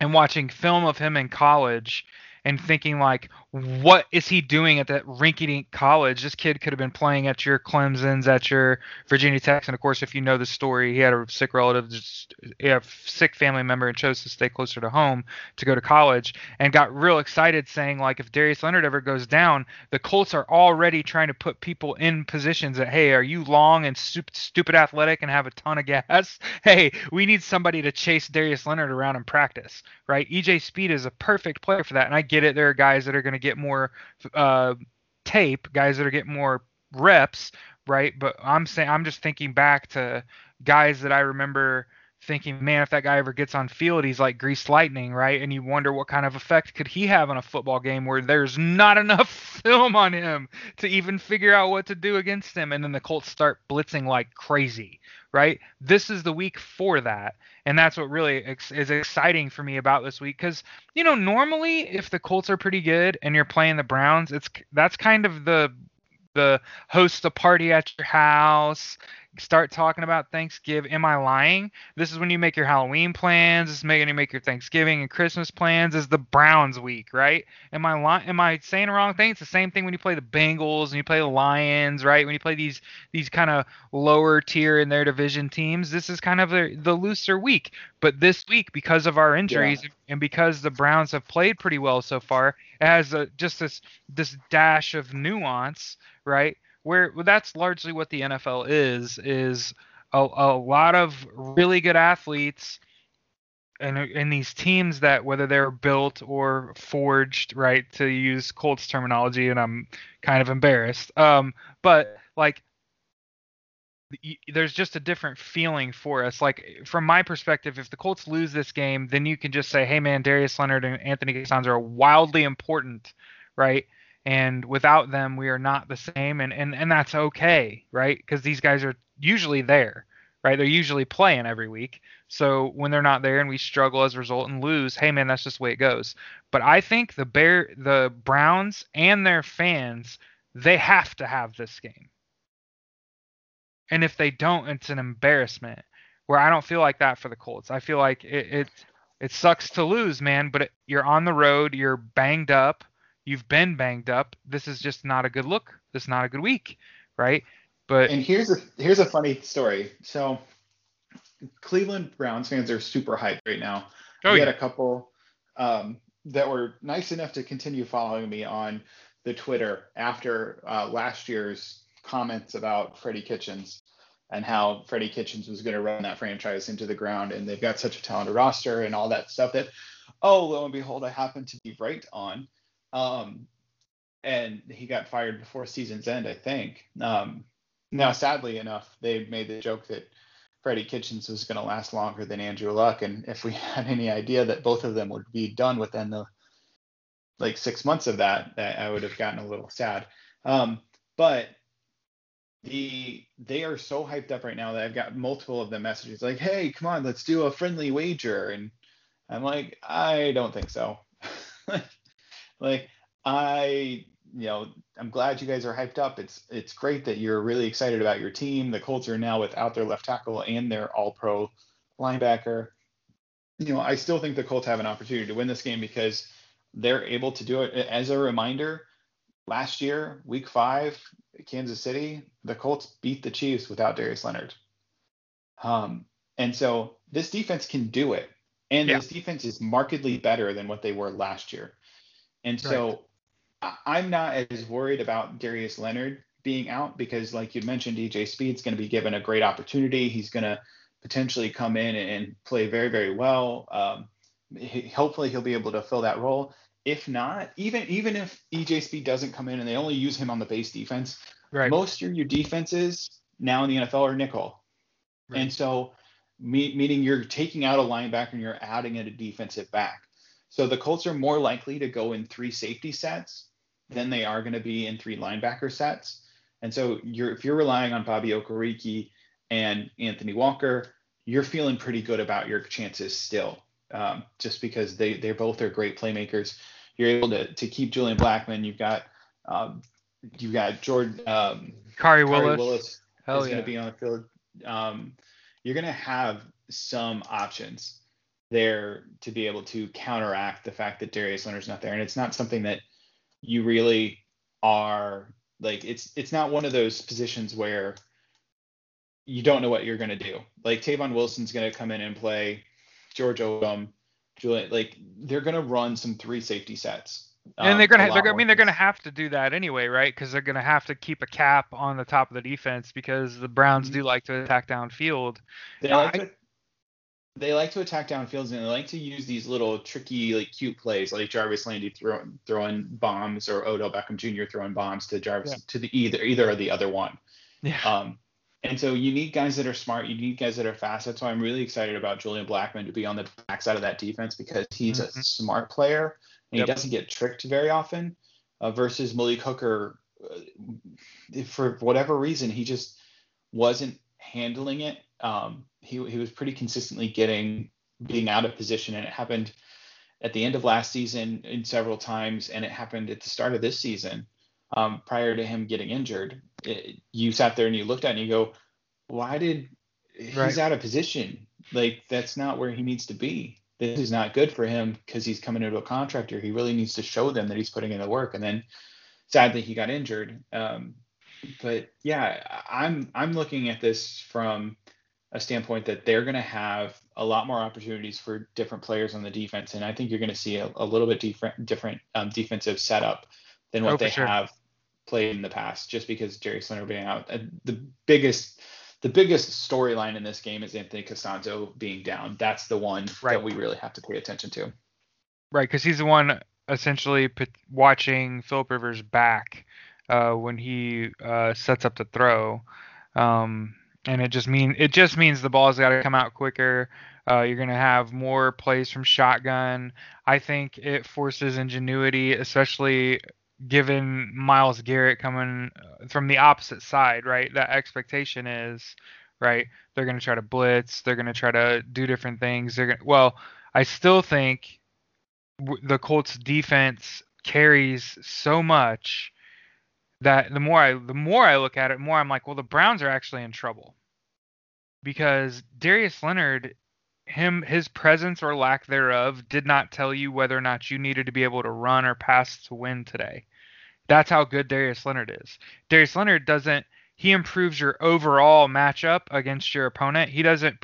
and watching film of him in college and thinking like, what is he doing at that rinky-dink college? This kid could have been playing at your Clemson's, at your Virginia Tech's, and of course, if you know the story, he had a sick relative, just a sick family member, and chose to stay closer to home to go to college, and got real excited, saying like, if Darius Leonard ever goes down, the Colts are already trying to put people in positions that, hey, are you long and stupid athletic and have a ton of gas? Hey, we need somebody to chase Darius Leonard around in practice, right? EJ Speed is a perfect player for that, and I get it. There are guys that are going to get more uh, tape, guys that are getting more reps, right? But I'm saying I'm just thinking back to guys that I remember thinking, man, if that guy ever gets on field, he's like greased lightning, right? And you wonder what kind of effect could he have on a football game where there's not enough film on him to even figure out what to do against him. And then the Colts start blitzing like crazy, right? This is the week for that. And that's what really is exciting for me about this week cuz you know, normally if the Colts are pretty good and you're playing the Browns, it's that's kind of the the host a party at your house start talking about Thanksgiving. Am I lying? This is when you make your Halloween plans. This is making you make your Thanksgiving and Christmas plans. This is the Browns week, right? Am I li- am I saying the wrong thing? It's the same thing when you play the Bengals and you play the Lions, right? When you play these these kind of lower tier in their division teams, this is kind of the, the looser week. But this week, because of our injuries yeah. and because the Browns have played pretty well so far, it has a, just this this dash of nuance, right? Where that's largely what the NFL is is a, a lot of really good athletes and in these teams that whether they're built or forged right to use Colts terminology and I'm kind of embarrassed um but like there's just a different feeling for us. Like from my perspective, if the Colts lose this game, then you can just say, "Hey, man, Darius Leonard and Anthony Castonzo are wildly important, right? And without them we are not the same and and, and that's okay right? Because these guys are usually there right? They're usually playing every week. So when they're not there and we struggle as a result and lose hey man that's just the way it goes. But i think the bear the browns and their fans they have to have this game. And if they don't it's an embarrassment where i don't feel like that for the colts. I feel like it it, it sucks to lose man but it, you're on the road you're banged up you've been banged up. This is just not a good look. This is not a good week, right? But and here's a here's a funny story. So Cleveland Browns fans are super hyped right now. Oh, we yeah. had a couple um, that were nice enough to continue following me on the Twitter after uh, last year's comments about Freddie Kitchens and how Freddie Kitchens was going to run that franchise into the ground, and they've got such a talented roster and all that stuff that, oh, lo and behold, I happen to be right on. Um, and he got fired before season's end, I think. Um, now, sadly enough, they made the joke that Freddie Kitchens was going to last longer than Andrew Luck, and if we had any idea that both of them would be done within the like six months of that, that I would have gotten a little sad. Um, but the they are so hyped up right now that I've got multiple of them messages like, "Hey, come on, let's do a friendly wager," and I'm like, I don't think so. Like I you know, I'm glad you guys are hyped up. It's it's great that you're really excited about your team. The Colts are now without their left tackle and their All-Pro linebacker. You know, I still think the Colts have an opportunity to win this game because they're able to do it. As a reminder, last year, Week Five, Kansas City, the Colts beat the Chiefs without Darius Leonard. Um, and so this defense can do it, and yeah. this defense is markedly better than what they were last year. And so. Right I'm not as worried about Darius Leonard being out because, like you mentioned, EJ Speed's going to be given a great opportunity. He's going to potentially come in and play very, very well. Um, he, hopefully, he'll be able to fill that role. If not, even even if EJ Speed doesn't come in and they only use him on the base defense, right. most of your defenses now in the NFL are nickel, right. and so me, meaning you're taking out a linebacker and you're adding in a defensive back. So the Colts are more likely to go in three safety sets than they are going to be in three linebacker sets. And so you're if you're relying on Bobby Okereke and Anthony Walker, you're feeling pretty good about your chances still, um, just because they they both are great playmakers. You're able to to keep Julian Blackmon. You've got um, you've got Jordan um, Khari Willis. Willis Hell is yeah. going to be on the field. Um, you're going to have some options there to be able to counteract the fact that Darius Leonard's not there, and it's not something that you really are like it's it's not one of those positions where you don't know what you're going to do. Like Tavon Wilson's going to come in and play George Odum, Julian. Like they're going to run some three safety sets. Um, and they're gonna, they're, I mean, they're gonna have to do that anyway, right? Because they're gonna have to keep a cap on the top of the defense because the Browns mm-hmm. do like to attack downfield. They like to, they like to attack downfields and they like to use these little tricky, like cute plays, like Jarvis Landry throwing throwing bombs or Odell Beckham Jr. throwing bombs to Jarvis yeah. to the either either or the other one. Yeah. Um, and so you need guys that are smart. You need guys that are fast. That's why I'm really excited about Julian Blackmon to be on the backside of that defense because he's mm-hmm. a smart player and yep. he doesn't get tricked very often. Uh, versus Malik Hooker, uh, for whatever reason, he just wasn't handling it. Um, he he was pretty consistently getting being out of position, and it happened at the end of last season in several times, and it happened at the start of this season. Um, prior to him getting injured, it, you sat there and you looked at it and you go, why did right. he's out of position? Like that's not where he needs to be. This is not good for him because he's coming into a contractor. He really needs to show them that he's putting in the work. And then sadly he got injured. Um, but yeah, I'm I'm looking at this from a standpoint that they're going to have a lot more opportunities for different players on the defense, and I think you're going to see a, a little bit different different um, defensive setup than what oh, they sure. have played in the past. Just because Jerry Leonard being out, uh, the biggest the biggest storyline in this game is Anthony Castonzo being down. That's the one right. that we really have to pay attention to. Right, because he's the one essentially watching Philip Rivers back uh, when he uh, sets up the throw. Um, and it just mean it just means the ball's got to come out quicker. Uh, you're going to have more plays from shotgun. I think it forces ingenuity, especially given Myles Garrett coming uh, from the opposite side, right? That expectation is, right? They're going to try to blitz. They're going to try to do different things. They're to, well, I still think the Colts defense carries so much that the more I the more I look at it, more I'm like, well, the Browns are actually in trouble because Darius Leonard, him his presence or lack thereof, did not tell you whether or not you needed to be able to run or pass to win today. That's how good Darius Leonard is. Darius Leonard doesn't. He improves your overall matchup against your opponent. He doesn't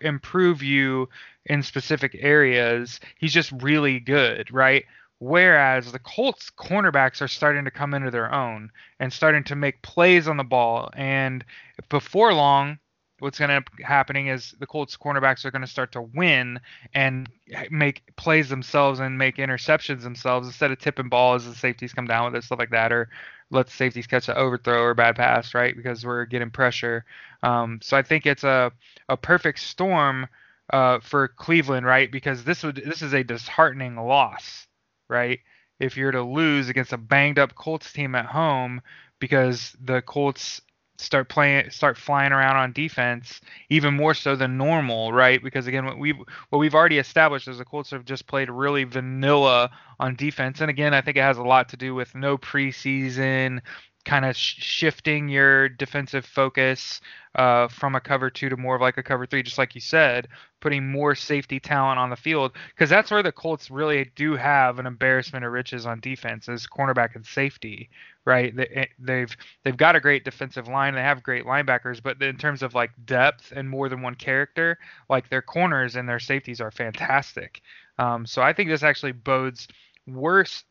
improve you in specific areas. He's just really good, right? Whereas the Colts cornerbacks are starting to come into their own and starting to make plays on the ball. And before long, what's going to end up happening is the Colts cornerbacks are going to start to win and make plays themselves and make interceptions themselves instead of tipping balls as the safeties come down with it, stuff like that, or let the safeties catch an overthrow or bad pass, right? Because we're getting pressure. Um, so I think it's a, a perfect storm uh, for Cleveland, right? Because this would this is a disheartening loss right? If you're to lose against a banged up Colts team at home because the Colts start playing start flying around on defense even more so than normal right because again what we've what we've already established is the Colts have just played really vanilla on defense and again I think it has a lot to do with no preseason kind of sh- shifting your defensive focus uh, from a cover two to more of like a cover three, just like you said, putting more safety talent on the field because that's where the Colts really do have an embarrassment of riches on defense is cornerback and safety, right? They, eh, they've they've got a great defensive line, they have great linebackers, but in terms of like depth and more than one character, like their corners and their safeties are fantastic. Um, so I think this actually bodes worse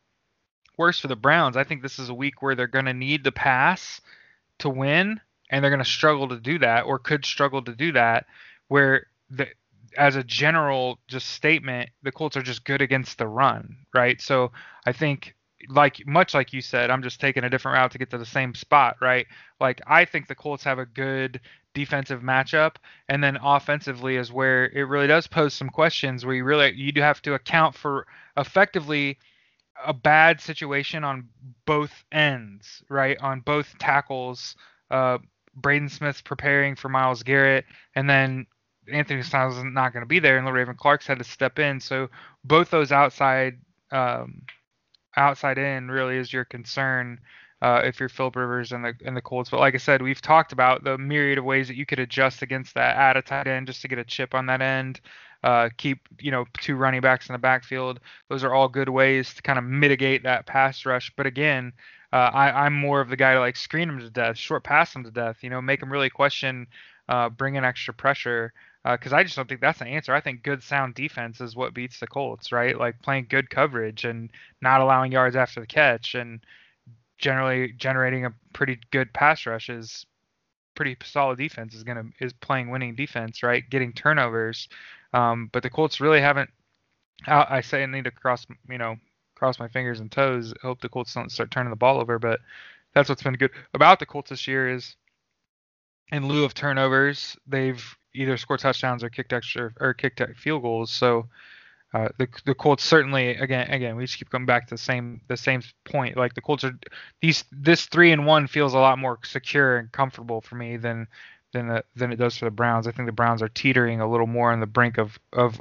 worse for the Browns. I think this is a week where they're going to need the pass to win, and they're going to struggle to do that, or could struggle to do that. Where the as a general just statement, the Colts are just good against the run, right? So I think like much like you said, I'm just taking a different route to get to the same spot, right? Like I think the Colts have a good defensive matchup, and then offensively is where it really does pose some questions where you really you do have to account for effectively a bad situation on both ends, right? On both tackles. Uh, Braden Smith's preparing for Myles Garrett, and then Anthony Styles is not going to be there, and Le'Raven Clark's had to step in. So both those outside um, outside in really is your concern uh, if you're Philip Rivers and the and the Colts. But like I said, we've talked about the myriad of ways that you could adjust against that. Add a tight end just to get a chip on that end uh, keep you know two running backs in the backfield. Those are all good ways to kind of mitigate that pass rush. But again, uh, I, I'm more of the guy to like screen them to death, short pass them to death. You know, make them really question, uh, bring in extra pressure. Because uh, I just don't think that's the answer. I think good sound defense is what beats the Colts, right? Like playing good coverage and not allowing yards after the catch and generally generating a pretty good pass rush is pretty solid defense is gonna is playing winning defense, right? Getting turnovers, um, but the Colts really haven't. I, say I need to cross, you know, cross my fingers and toes. Hope the Colts don't start turning the ball over. But that's what's been good about the Colts this year is, in lieu of turnovers, they've either scored touchdowns or kicked extra or kicked field goals. So uh, the the Colts certainly again again we just keep going back to the same the same point. Like the Colts are these this three and one feels a lot more secure and comfortable for me than than the, than it does for the Browns. I think the Browns are teetering a little more on the brink of of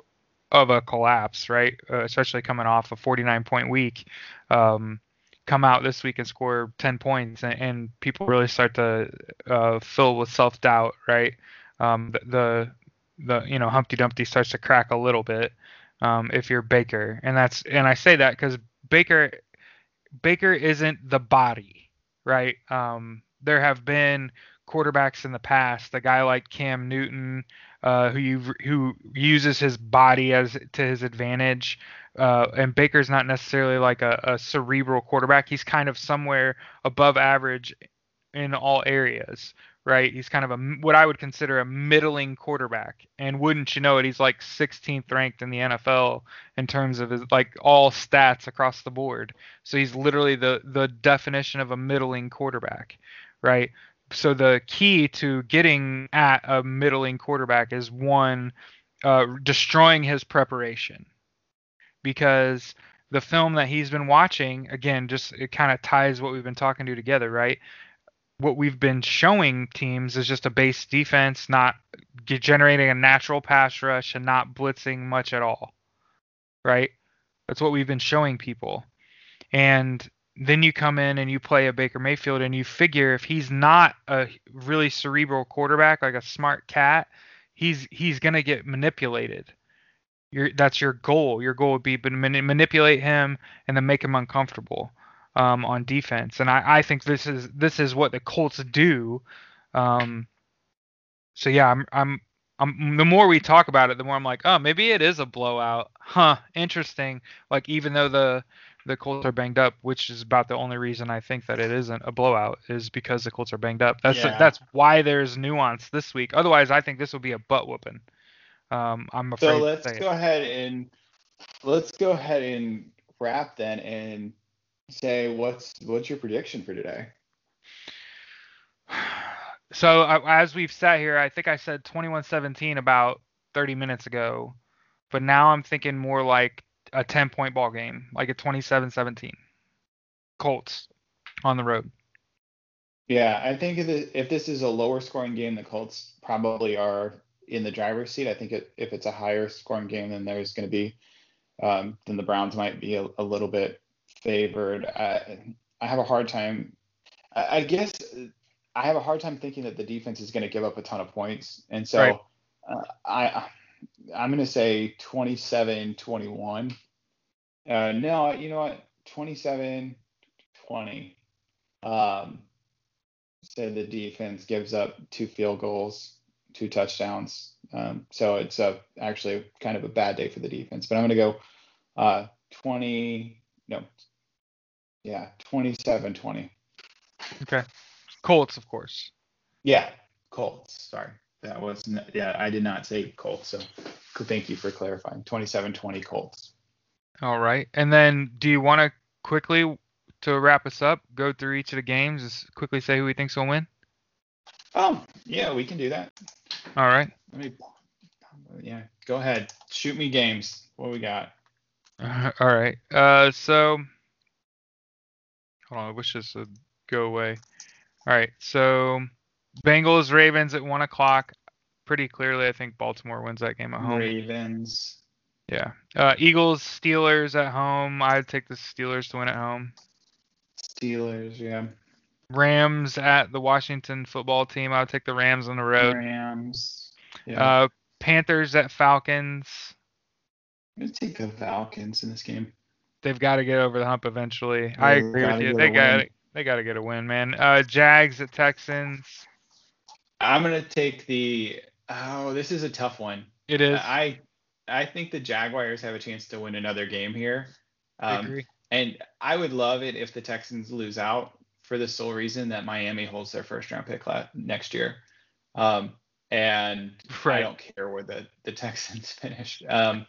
of a collapse, right? Uh, especially coming off a 49 point week. Um, come out this week and score 10 points, and, and people really start to uh, fill with self doubt, right? Um, the, the the you know Humpty Dumpty starts to crack a little bit um, if you're Baker, and that's and I say that because Baker Baker isn't the body, right? Um, there have been quarterbacks in the past, a guy like Cam Newton, uh, who you, who uses his body as to his advantage. Uh, and Baker's not necessarily like a, a, cerebral quarterback. He's kind of somewhere above average in all areas, right? He's kind of a what I would consider a middling quarterback. And wouldn't you know it, he's like 16th ranked in the NFL in terms of his like all stats across the board. So he's literally the the definition of a middling quarterback, right? So the key to getting at a middling quarterback is one uh, destroying his preparation. Because the film that he's been watching again just it kind of ties what we've been talking to together right? What we've been showing teams is just a base defense not generating a natural pass rush and not blitzing much at all right? That's what we've been showing people. And then you come in and you play a Baker Mayfield and you figure if he's not a really cerebral quarterback like a smart cat, he's he's gonna get manipulated. Your that's your goal. Your goal would be to manipulate him and then make him uncomfortable um, on defense. And I, I think this is this is what the Colts do. Um, so yeah, I'm I'm I'm, the more we talk about it, the more I'm like, oh, maybe it is a blowout. Huh, interesting. Like even though the the Colts are banged up, which is about the only reason I think that it isn't a blowout is because the Colts are banged up. That's yeah. that's why there's nuance this week. Otherwise, I think this will be a butt whooping. Um, I'm afraid. So let's go it. ahead and let's go ahead and wrap then and say what's what's your prediction for today. So uh, as we've sat here, I think I said 21-17 about 30 minutes ago, but now I'm thinking more like a 10 point ball game, like a 27 17. Colts on the road. Yeah, I think if, this is a lower scoring game, the Colts probably are in the driver's seat. I think it, if it's a higher scoring game, then there's going to be, um, then the Browns might be a, a little bit favored. I, I have a hard time. I, I, guess I have a hard time thinking that the defense is going to give up a ton of points, and so right. uh, I I'm going to say 27-21. Uh, no, you know what? 27-20. Um, say the defense gives up two field goals, two touchdowns. Um, so it's a actually kind of a bad day for the defense. But I'm going to go uh, 20. No, yeah, 27-20. Okay. Colts, of course. Yeah, Colts. Sorry. That was yeah, I did not say Colts. So thank you for clarifying. 27-20 Colts. All right. And then do you want to quickly to wrap us up, go through each of the games, just quickly say who we think's going to win? Oh, yeah, we can do that. All right. Let me yeah, go ahead. Shoot me games. What we got? Uh, all right. Uh so hold on, I wish this would go away. All right, so Bengals Ravens at one o'clock. Pretty clearly, I think Baltimore wins that game at home. Ravens. Yeah. Uh, Eagles Steelers at home. I'd take the Steelers to win at home. Steelers, yeah. Rams at the Washington football team. I would take the Rams on the road. Rams. Yeah. Uh, Panthers at Falcons. I'm gonna take the Falcons in this game. They've got to get over the hump eventually. They I agree with you. They got they got to get a win, man. Uh, Jags at Texans. I'm gonna take the. Oh, this is a tough one. It is. I I think the Jaguars have a chance to win another game here. Um, I agree. And I would love it if the Texans lose out for the sole reason that Miami holds their first round pick next year. Um, and right. I don't care where the, the Texans finish. Um,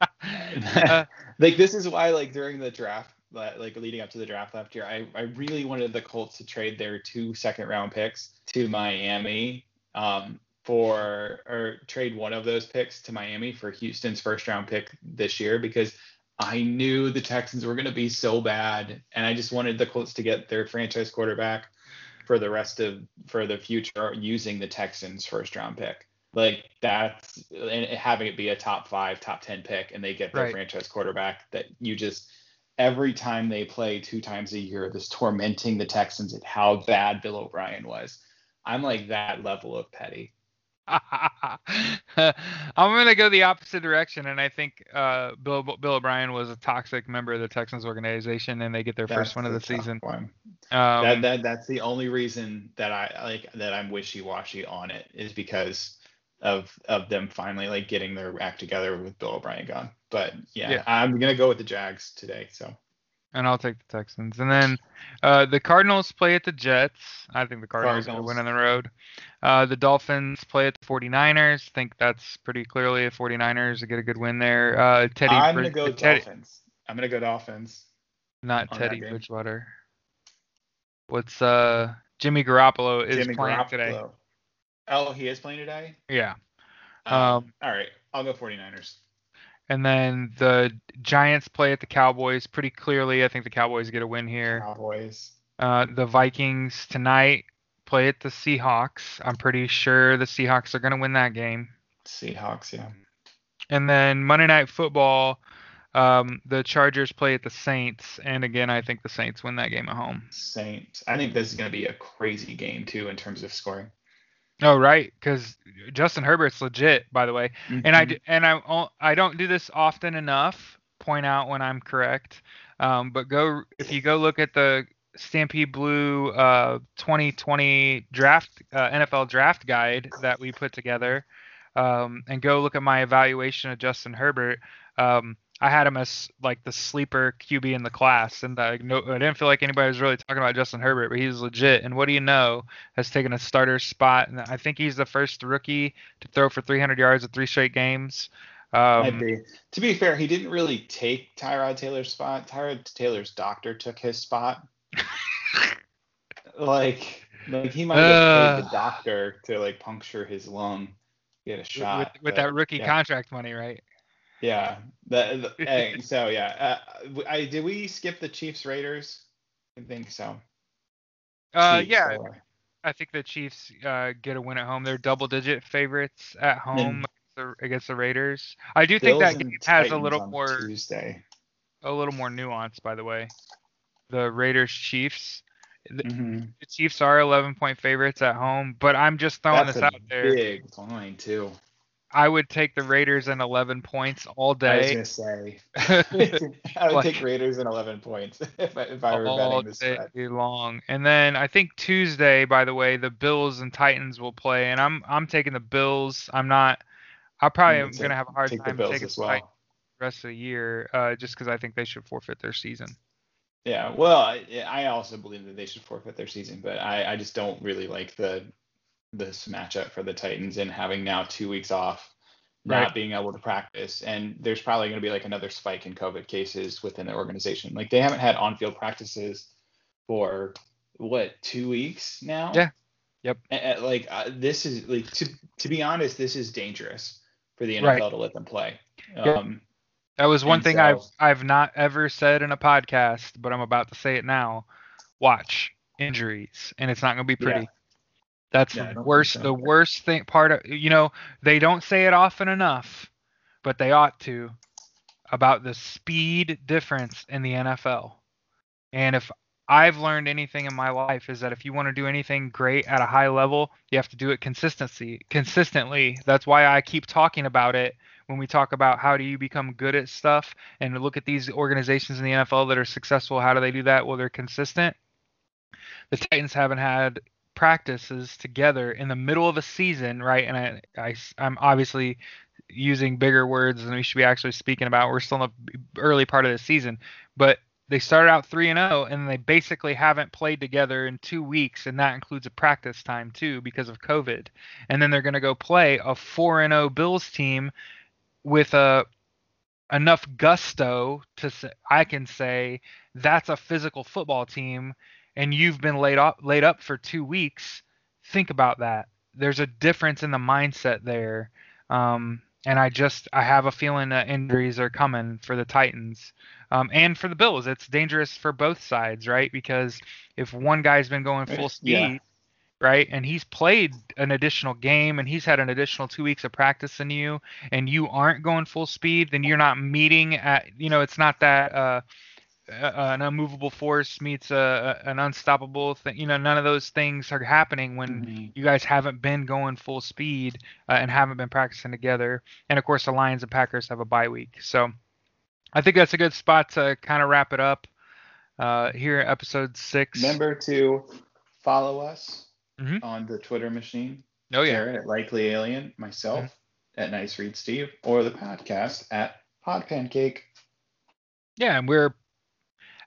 like this is why like during the draft, like leading up to the draft last year, I, I really wanted the Colts to trade their two second round picks to Miami um, for or trade one of those picks to Miami for Houston's first round pick this year because I knew the Texans were going to be so bad, and I just wanted the Colts to get their franchise quarterback for the rest of for the future using the Texans' first round pick. Like that's and having it be a top five, top ten pick, and they get their right. franchise quarterback that you just every time they play two times a year, this tormenting the Texans at how bad Bill O'Brien was. I'm like that level of petty. I'm gonna go the opposite direction, and I think uh, Bill Bill O'Brien was a toxic member of the Texans organization, and they get their that's first win of the season. Um, that, that that's the only reason that I like that I'm wishy washy on it is because of of them finally like getting their act together with Bill O'Brien gone. But yeah, yeah. I'm gonna go with the Jags today. So and I'll take the Texans. And then uh, the Cardinals play at the Jets. I think the Cardinals, Cardinals. going to win on the road. Uh, the Dolphins play at the 49ers. I think that's pretty clearly a 49ers to get a good win there. Uh, Teddy. I'm going to go Teddy, Dolphins. I'm going to go Dolphins. Not Teddy Bridgewater. What's uh Jimmy Garoppolo is Jimmy playing Garoppolo. today. Oh, he is playing today. Yeah. Um, um, all right, I'll go 49ers. And then the Giants play at the Cowboys pretty clearly. I think the Cowboys get a win here. Cowboys. Uh, the Vikings tonight play at the Seahawks. I'm pretty sure the Seahawks are going to win that game. Seahawks, yeah. And then Monday Night Football, um, the Chargers play at the Saints, and again, I think the Saints win that game at home. Saints. I think this is going to be a crazy game too in terms of scoring. Oh right, because Justin Herbert's legit, by the way, mm-hmm. and I and I I don't do this often enough. Point out when I'm correct, um, but go if you go look at the Stampede Blue uh, 2020 draft uh, NFL draft guide that we put together, um, and go look at my evaluation of Justin Herbert. Um, I had him as like the sleeper QB in the class, and I, no, I didn't feel like anybody was really talking about Justin Herbert, but he's legit. And what do you know? Has taken a starter spot, and I think he's the first rookie to throw for 300 yards in three straight games. Um, be. To be fair, he didn't really take Tyrod Taylor's spot. Tyrod Taylor's doctor took his spot. like, like he might have uh, paid the doctor to like puncture his lung, get a shot. With, with but, that rookie yeah. contract money, right? Yeah. The, the so yeah. Uh, I did we skip the Chiefs Raiders? I think so. Uh, Chiefs, yeah. I think the Chiefs uh, get a win at home. They're double-digit favorites at home against the, against the Raiders. I do think Bills that game has a little more Tuesday. a little more nuance, by the way. The Raiders Chiefs. The, Mhm. the Chiefs are 11 point favorites at home, but I'm just throwing That's this out there. big line too. I would take the Raiders and 11 points all day. I was gonna say. I would Like- take Raiders and 11 points if I, if I were betting this day spread. long. And then I think Tuesday, by the way, the Bills and Titans will play, and I'm I'm taking the Bills. I'm not. I probably am gonna gonna have a hard Take time Bills taking the Titans well. the rest of the year, uh, just because I think they should forfeit their season. Yeah, well, I, I also believe that they should forfeit their season, but I, I just don't really like the this matchup for the Titans and having now two weeks off, not Right. being able to practice, and there's probably going to be like another spike in COVID cases within the organization. Like they haven't had on-field practices for what two weeks now. Yeah. Yep. A- a- like uh, this is like to to be honest, this is dangerous for the NFL Right. to let them play. Yep. Um, That was one thing so- I've I've not ever said in a podcast, but I'm about to say it now. Watch injuries, and it's not going to be Yeah. That's Yeah, worst. so. The worst thing part of you know they don't say it often enough, but they ought to about the speed difference in the NFL. And if I've learned anything in my life is that if you want to do anything great at a high level, you have to do it consistency consistently. That's why I keep talking about it when we talk about how do you become good at stuff and look at these organizations in the NFL that are successful. How do they do that? Well, they're consistent. The Titans haven't had practices together in the middle of a season, right? And I, I I'm obviously using bigger words than we should be actually speaking about. We're still in the early part of the season, but they started out 3 and 0 and they basically haven't played together in 2 weeks and that includes a practice time too because of COVID. And then they're going to go play a 4 and 0 Bills team with a enough gusto to say, I can say that's a physical football team and you've been laid up laid up for 2 weeks. Think about that. There's a difference in the mindset there. Um, and I just I have a feeling that injuries are coming for the Titans um, and for the Bills. It's dangerous for both sides, right? Because if one guy's been going full speed, Yeah. right, and he's played an additional game and he's had an additional two weeks of practice than you, and you aren't going full speed, then you're not meeting at you know it's not that uh, uh, an unmovable force meets a, a- an unstoppable thing. You know, none of those things are happening when Mhm. you guys haven't been going full speed uh, and haven't been practicing together. And of course, the Lions and Packers have a bye week. So I think that's a good spot to kind of wrap it up uh, here episode six. Remember to follow us Mhm. on the Twitter machine. Oh, yeah. Jared at Likely Alien, myself at Nice Read Steve, or the podcast at Pod Pancake. Yeah, and we're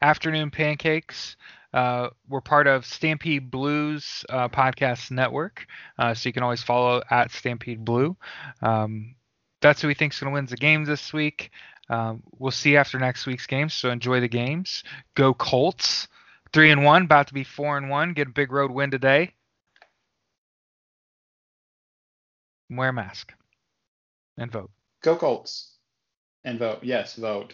Afternoon Pancakes. Uh, we're part of Stampede Blues uh, podcast network, uh, so you can always follow at Stampede Blue. Um, that's who we think's going to win the game this week. Um, we'll see after next week's games, so enjoy the games. Go Colts, three and one, about to be four and one. Get a big road win today. Wear a mask and vote. Go Colts. And vote. Yes, vote.